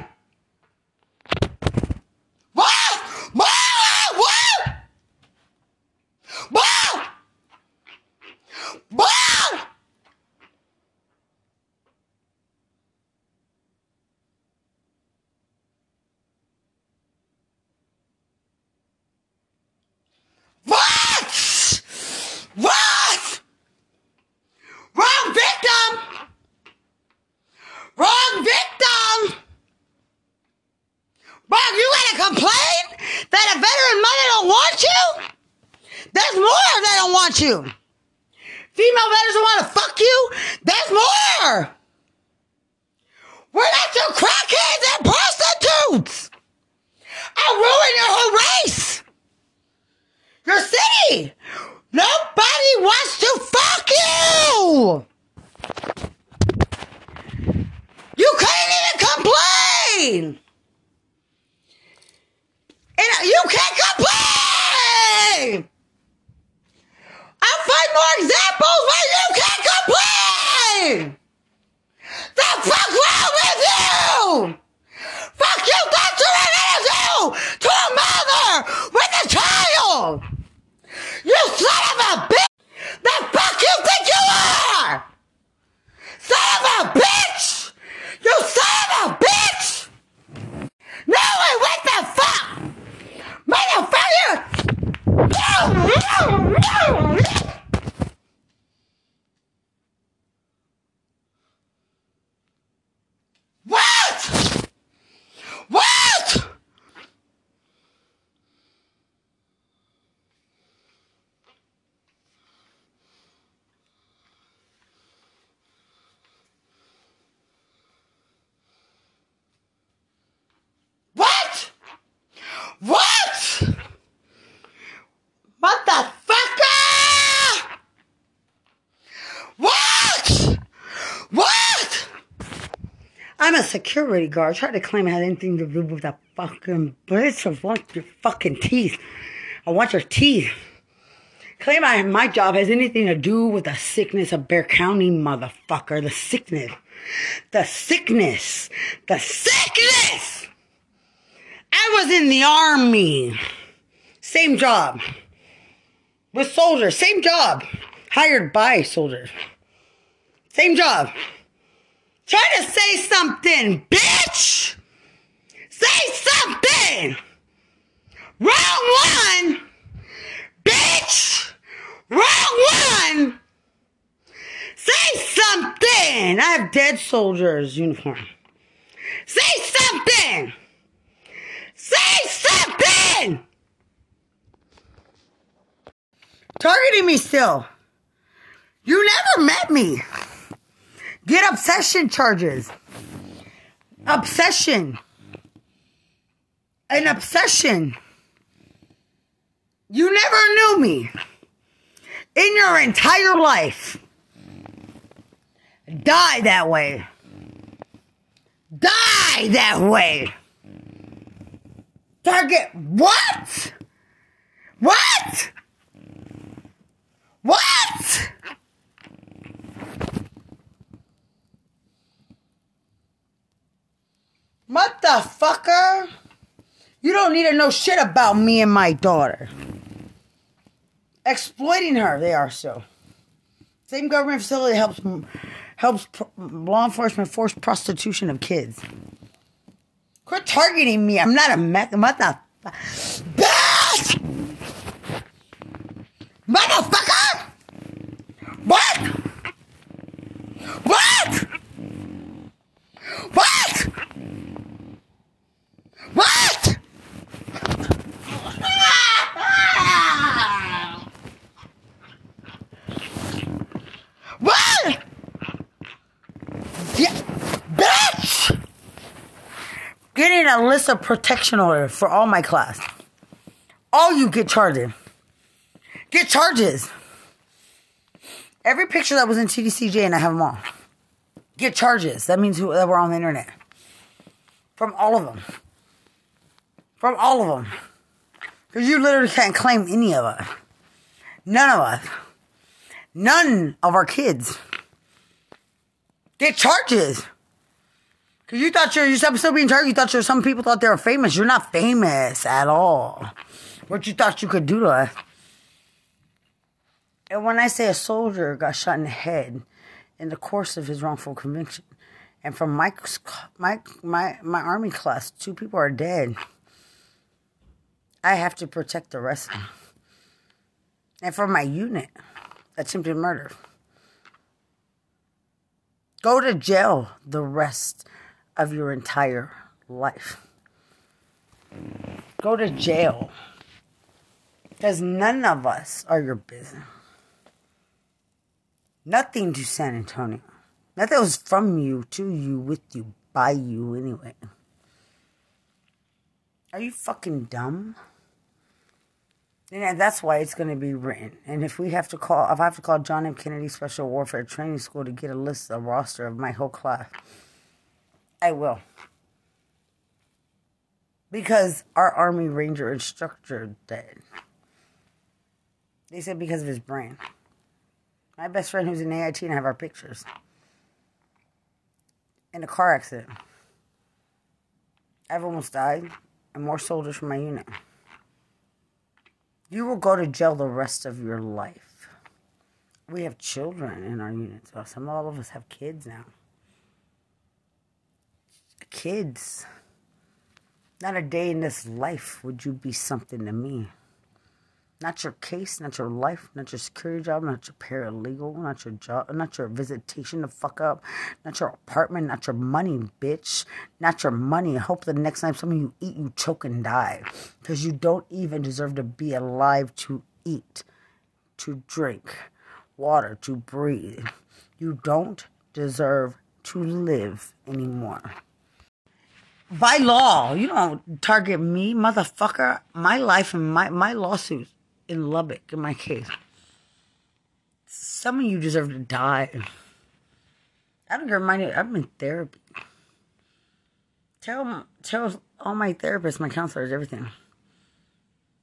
You. Female veterans don't want to fuck you? There's more. We're not your crackheads and prostitutes. I'll ruin your whole race. Your city. Nobody wants to fuck you. You can't even complain. And you can't complain. I'll find more examples where you can't complain! The fuck wrong with you? Fuck you thought you were gonna do to a mother with a child! You son of a bitch! The fuck you think you are? Son of a bitch! You son of a bitch! No, wait, what the fuck? Motherfucker! What? What? What? What? Motherfucker! What? What? I'm a security guard. Try to claim it had anything to do with that fucking bitch. I want your fucking teeth. I want your teeth. Claim I, my job has anything to do with the sickness of Bexar County, motherfucker. The sickness. The sickness. The sickness! I was in the army. Same job with soldiers. Same job. Hired by soldiers. Same job. Try to say something, bitch! Say something! Wrong one! Bitch! Wrong one! Say something! I have dead soldiers uniform. Say something! Say something! Targeting me still. You never met me. Get obsession charges. Obsession. An obsession. You never knew me in your entire life. Die that way. Die that way. Target what? What? What? Motherfucker. You don't need to know shit about me and my daughter. Exploiting her, they are so. Same government facility helps helps law enforcement force prostitution of kids. Quit targeting me. I'm not a meth mother. Bitch! Motherfucker! What? What? What? What? What? Yeah, bitch! Getting a list of protection order for all my class. All you get charged. Get charges. Every picture that was in TDCJ and I have them all. Get charges. That means that we're on the internet. From all of them. From all of them. Because you literally can't claim any of us. None of us. None of our kids. Get charges. Because you thought you're, you're still being charged. You thought you're, some people thought they were famous. You're not famous at all. What you thought you could do to us. And when I say a soldier got shot in the head in the course of his wrongful conviction, and from my my my my army class, two people are dead. I have to protect the them. And for my unit, attempted murder. Go to jail the rest of your entire life. Go to jail. Because none of us are your business. Nothing to San Antonio. Nothing was from you, to you, with you, by you, anyway. Are you fucking dumb? And that's why it's going to be written. And if we have to call, if I have to call John F. Kennedy Special Warfare Training School to get a list, a roster of my whole class, I will. Because our Army Ranger instructor did. They said because of his brain. My best friend who's in AIT and I have our pictures. In a car accident. I've almost died, and more soldiers from my unit. You will go to jail the rest of your life. We have children in our units. so some all of us have kids now. Kids. Not a day in this life would you be something to me. Not your case, not your life, not your security job, not your paralegal, not your job, not your visitation to fuck up, not your apartment, not your money, bitch. Not your money. I hope the next time some of you eat, you choke and die. Because you don't even deserve to be alive to eat, to drink, water, to breathe. You don't deserve to live anymore. By law, you don't target me, motherfucker. My life and my, my lawsuits in Lubbock, in my case. Some of you deserve to die. I don't get reminded. I'm in therapy. Tell tell all my therapists, my counselors, everything.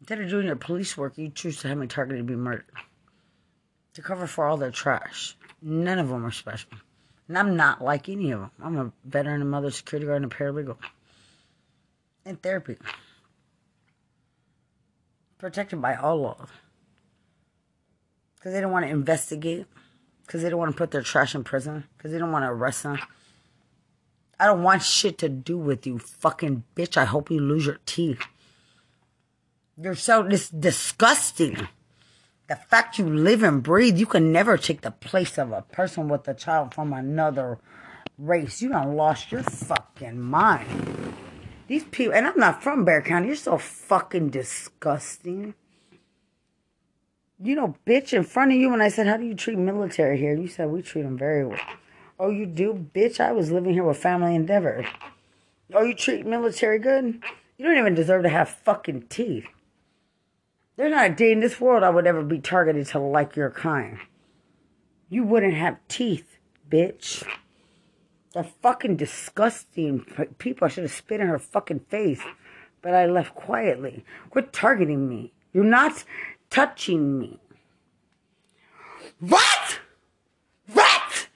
Instead of doing your police work, you choose to have me targeted to be murdered. To cover for all their trash. None of them are special. And I'm not like any of them. I'm a veteran, a mother, security guard, and a paralegal. In therapy protected by all laws. Because they don't want to investigate. Because they don't want to put their trash in prison. Because they don't want to arrest them. I don't want shit to do with you, fucking bitch. I hope you lose your teeth. You're so this disgusting. The fact you live and breathe, you can never take the place of a person with a child from another race. You done lost your fucking mind. These people, and I'm not from Bexar County, you're so fucking disgusting. You know, bitch, in front of you, when I said, How do you treat military here? You said, We treat them very well. Oh, you do? Bitch, I was living here with Family Endeavor. Oh, you treat military good? You don't even deserve to have fucking teeth. There's not a day in this world I would ever be targeted to like your kind. You wouldn't have teeth, bitch. They're fucking disgusting people. I should have spit in her fucking face. But I left quietly. Quit targeting me. You're not touching me. What? What?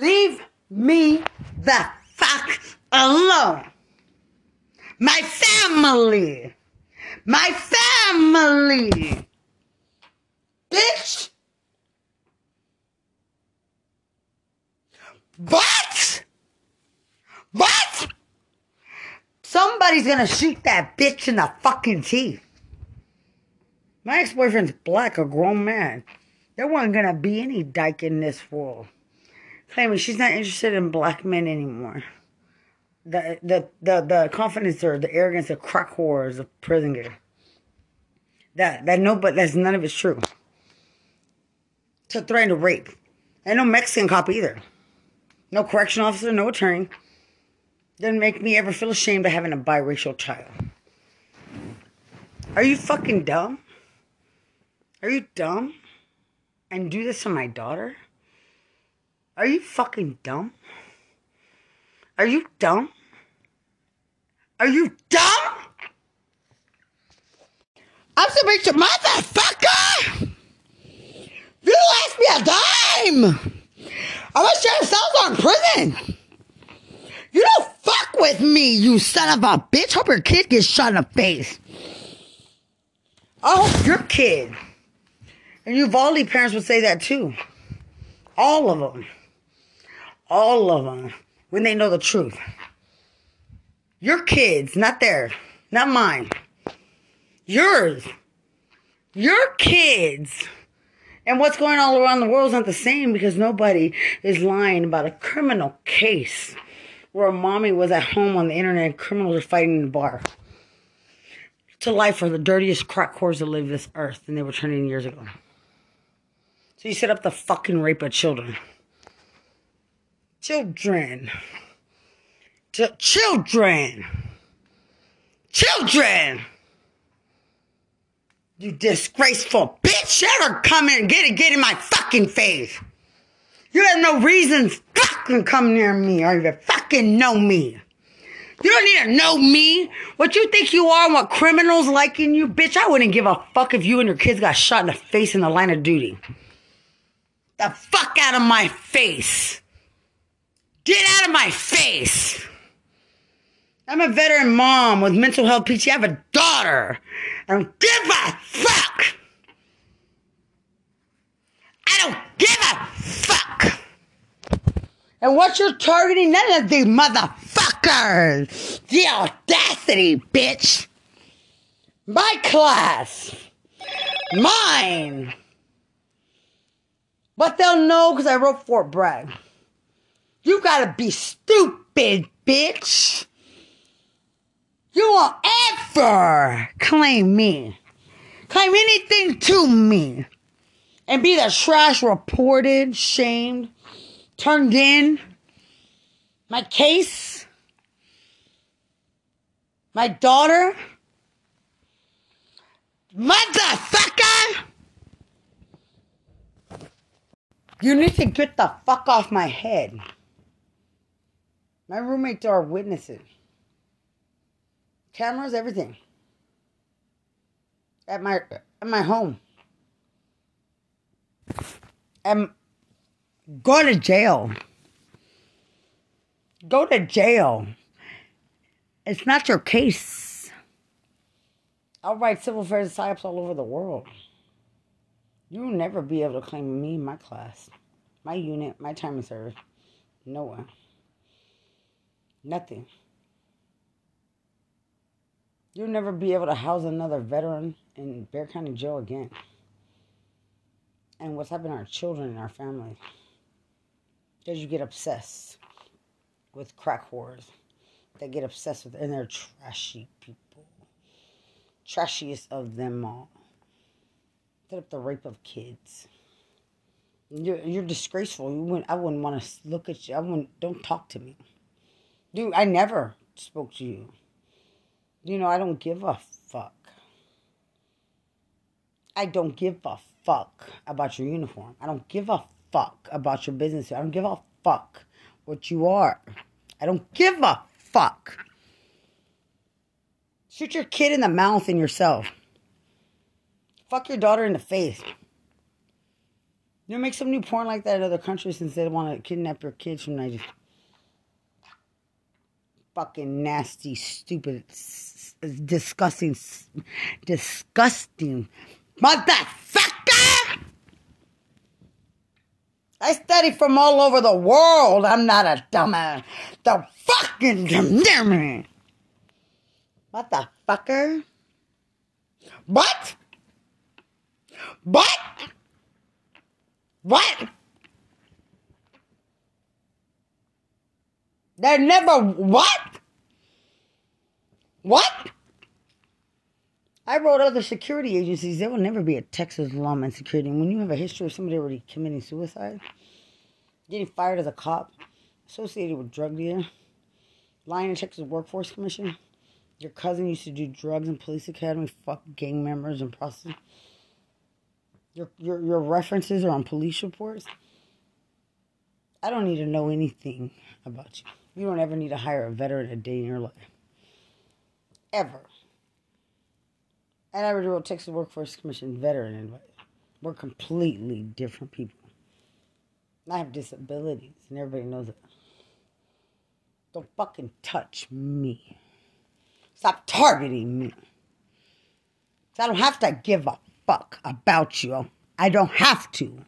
Leave me the fuck alone. My family. My family. Bitch. What? What? Somebody's gonna shoot that bitch in the fucking teeth. My ex boyfriend's black, a grown man. There wasn't gonna be any dyke in this world. Claiming she's not interested in black men anymore. The the the, the confidence or the arrogance, of crack whores of prison gear. That that no, but that's none of it's true. To threaten to rape, and no Mexican cop either. No correction officer, no attorney. Doesn't make me ever feel ashamed of having a biracial child. Are you fucking dumb? Are you dumb? And do this to my daughter? Are you fucking dumb? Are you dumb? Are you dumb? I'm supposed make your motherfucker! You asked me a dime! I'm gonna share cells on prison! You don't fuck with me, you son of a bitch! Hope your kid gets shot in the face! I hope your kid and you Uvalde parents would say that too. All of them. All of them. When they know the truth. Your kids, not theirs, not mine. Yours. Your kids. And what's going all around the world is not the same because nobody is lying about a criminal case where a mommy was at home on the internet and criminals are fighting in the bar. To life for the dirtiest crack whores that live this earth, and they were turning years ago. So you set up the fucking rape of children. Children. Ch- children. Children. You disgraceful bitch You ever come in and get it, get in my fucking face. You have no reason fucking come near me or even fucking know me. You don't need to know me. What you think you are and what criminals like in you, bitch, I wouldn't give a fuck if you and your kids got shot in the face in the line of duty the fuck out of my face. Get out of my face. I'm a veteran mom with mental health PT. I have a daughter. I don't give a fuck. I don't give a fuck. And what you're targeting, none of these motherfuckers. The audacity, bitch. My class. Mine. But they'll know because I wrote Fort Bragg. You gotta be stupid, bitch. You won't ever claim me. Claim anything to me. And be the trash reported, shamed, turned in. My case. My daughter. Motherfucker! You need to get the fuck off my head. My roommates are witnesses. Cameras, everything. At my at my home. And go to jail. Go to jail. It's not your case. I'll write civil affairs psyops all over the world. You'll never be able to claim me, my class, my unit, my time of service. No one. Nothing. You'll never be able to house another veteran in Bexar County Jail again. And what's happened to our children and our families. Because you get obsessed with crack whores. They get obsessed with, and they're trashy people. Trashiest of them all set up the rape of kids. You're, you're disgraceful. You wouldn't, I wouldn't want to look at you. I wouldn't. Don't talk to me, dude. I never spoke to you. You know, I don't give a fuck. I don't give a fuck about your uniform. I don't give a fuck about your business. I don't give a fuck what you are. I don't give a fuck. Shoot your kid in the mouth and yourself. Fuck your daughter in the face. You know, make some new porn like that in other countries since they want to kidnap your kids from Nigeria. Fucking nasty, stupid, disgusting, disgusting motherfucker! I study from all over the world. I'm not a dumbass. The fucking dummy. Motherfucker. What? What? What? They're never what? What? I wrote other security agencies. There will never be a Texas lawman security. when you have a history of somebody already committing suicide, getting fired as a cop, associated with drug dealer, lying to Texas Workforce Commission, your cousin used to do drugs in police academy, fuck gang members and prostitutes. Your, your, your references are on police reports. I don't need to know anything about you. You don't ever need to hire a veteran a day in your life. Ever. And I wrote Texas Workforce Commission veteran advice. We're completely different people. I have disabilities, and everybody knows it. Don't fucking touch me. Stop targeting me. I don't have to give a fuck about you. I don't have to.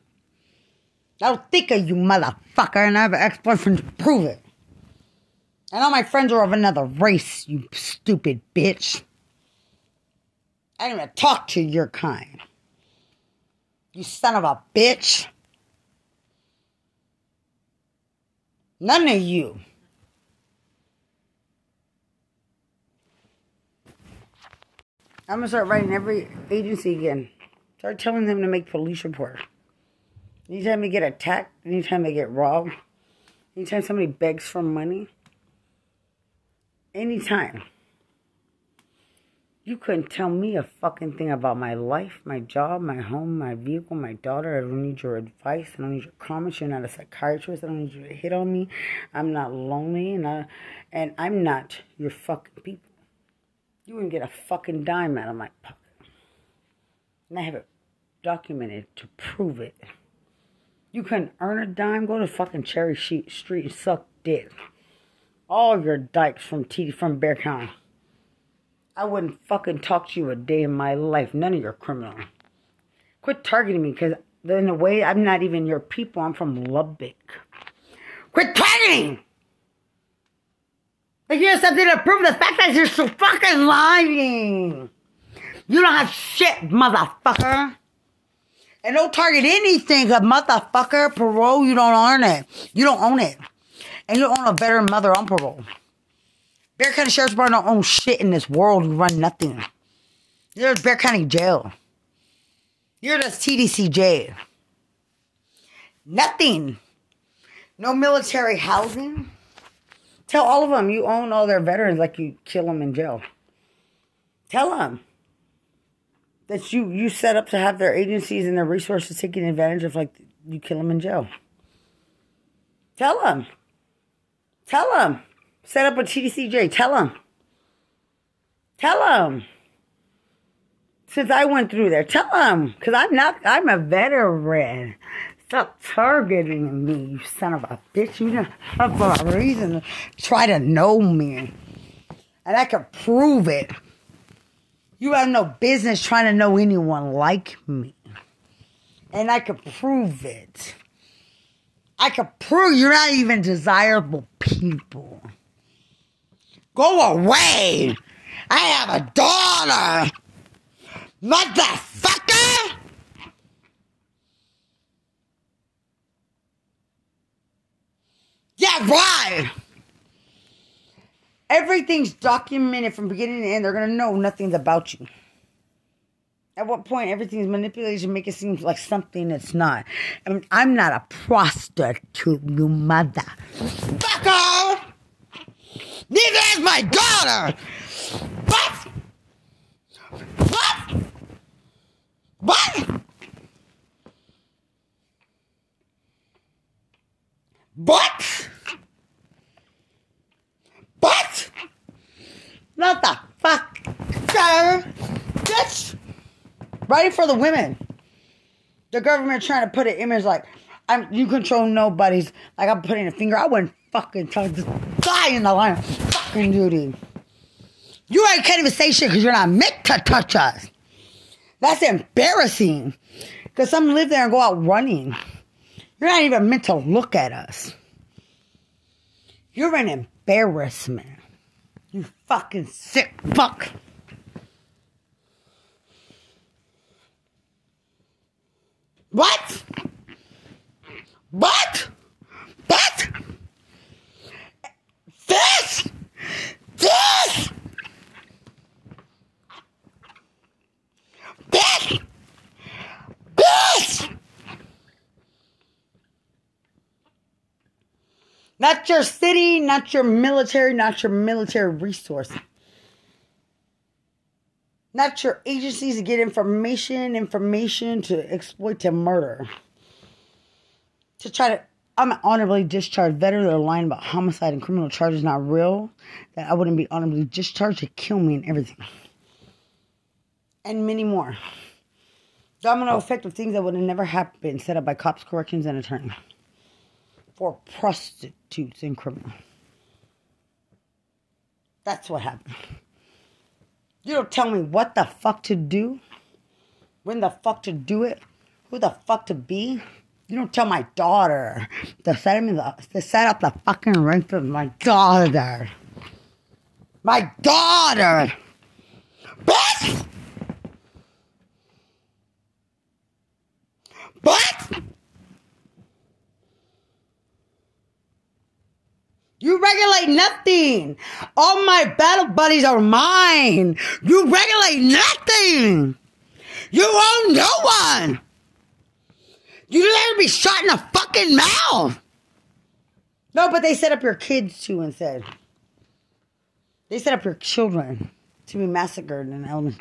I don't think of you, motherfucker, and I have an ex boyfriend to prove it. And all my friends are of another race, you stupid bitch. I don't even talk to your kind. You son of a bitch. None of you. I'm gonna start writing every agency again. Start telling them to make police reports. Anytime they get attacked, anytime they get robbed, anytime somebody begs for money, anytime. You couldn't tell me a fucking thing about my life, my job, my home, my vehicle, my daughter. I don't need your advice. I don't need your comments. You're not a psychiatrist. I don't need you to hit on me. I'm not lonely, and I, and I'm not your fucking people. You wouldn't get a fucking dime out of my pocket. And I have it documented to prove it. You couldn't earn a dime, go to fucking Cherry Street and suck dick. All your dykes from T from Bexar County. I wouldn't fucking talk to you a day in my life. None of your criminal. Quit targeting me, because in a way, I'm not even your people. I'm from Lubbock. Quit targeting! Like you have something to prove the fact that you're so fucking lying. You don't have shit, motherfucker. And don't target anything, a motherfucker. Parole, you don't earn it. You don't own it. And you don't own a better mother on parole. Bexar County Sheriff's Department don't own shit in this world. You run nothing. You're Bexar County Jail. You're just TDC jail. Nothing. No military housing. Tell all of them you own all their veterans like you kill them in jail. Tell them that you you set up to have their agencies and their resources taking advantage of like you kill them in jail. Tell them. Tell them. Set up a TDCJ. Tell them. Tell them. Since I went through there, tell them because I'm not. I'm a veteran. Stop targeting me, you son of a bitch. You have for a reason try to know me. And I can prove it. You have no business trying to know anyone like me. And I can prove it. I can prove you're not even desirable people. Go away! I have a daughter! Motherfucker! Yeah, right. Everything's documented from beginning to end. They're gonna know nothing about you. At what point everything's manipulated to make it seem like something it's not. I mean, I'm not a prostitute, you mother. Fuck off! Neither is my daughter! What? What? What? What? What? Not the fuck, sir. Bitch. Writing for the women. The government trying to put an image like I'm you control nobody's like I'm putting a finger. I wouldn't fucking tell just die in the line of fucking duty. You ain't can't even say shit because you're not meant to touch us. That's embarrassing. Because some live there and go out running. You're not even meant to look at us. You're an embarrassment. You fucking sick fuck. What? What? What? This? This? This? This? Not your city, not your military, not your military resource. Not your agencies to get information, information to exploit to murder. To try to, I'm an honorably discharged veteran. They're lying about homicide and criminal charges not real. That I wouldn't be honorably discharged to kill me and everything. And many more. Domino effect of things that would have never happened set up by cops, corrections, and attorney. For prostitutes and criminals. That's what happened. You don't tell me what the fuck to do, when the fuck to do it, who the fuck to be. You don't tell my daughter to set, me the, to set up the fucking rape of my daughter. My daughter! Bitch! What? You regulate nothing. All my battle buddies are mine. You regulate nothing. You own no one. You deserve to be shot in the fucking mouth. No, but they set up your kids too instead. They set up your children to be massacred in element,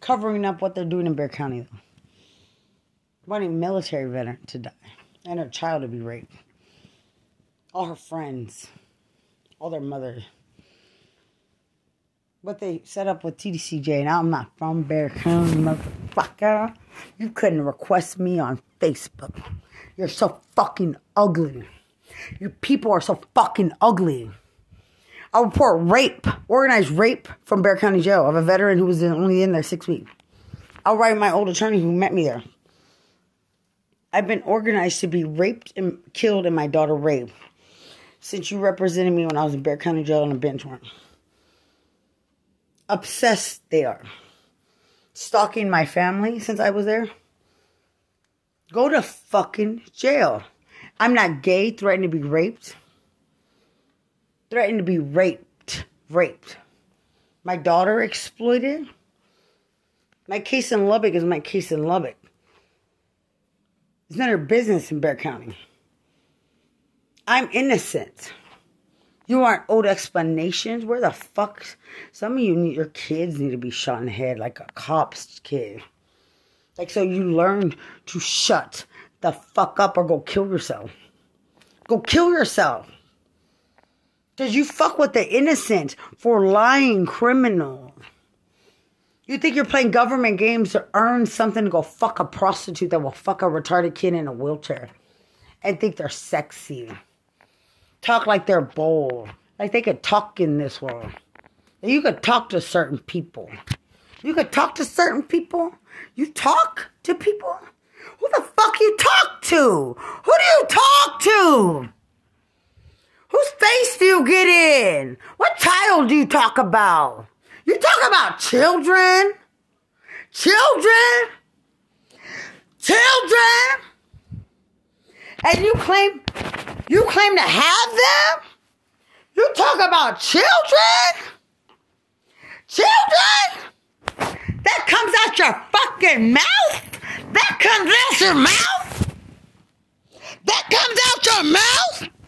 covering up what they're doing in Bexar County. Wanting military veteran to die and her child to be raped all her friends, all their mother. What they set up with TDCJ, and I'm not from Bexar County, motherfucker. You couldn't request me on Facebook. You're so fucking ugly. Your people are so fucking ugly. I'll report rape, organized rape from Bexar County Jail of a veteran who was only in there six weeks. I'll write my old attorney who met me there. I've been organized to be raped and killed and my daughter raped since you represented me when I was in Bexar County Jail on a bench warrant. Obsessed they are. Stalking my family since I was there. Go to fucking jail. I'm not gay, threatened to be raped. Threatened to be raped. Raped. My daughter exploited. My case in Lubbock is my case in Lubbock. It's none of your business in Bexar County. I'm innocent. You aren't owed explanations. Where the fuck? Some of you, need, your kids need to be shot in the head like a cop's kid. Like, so you learn to shut the fuck up or go kill yourself. Go kill yourself. Because you fuck with the innocent for lying criminal. You think you're playing government games to earn something to go fuck a prostitute that will fuck a retarded kid in a wheelchair and think they're sexy talk like they're bold. Like they could talk in this world. You could talk to certain people. You could talk to certain people. You talk to people? Who the fuck you talk to? Who do you talk to? Whose face do you get in? What child do you talk about? You talk about children? Children? Children? And you claim you claim to have them? You talk about children? Children? That comes out your fucking mouth? That comes out your mouth? That comes out your mouth?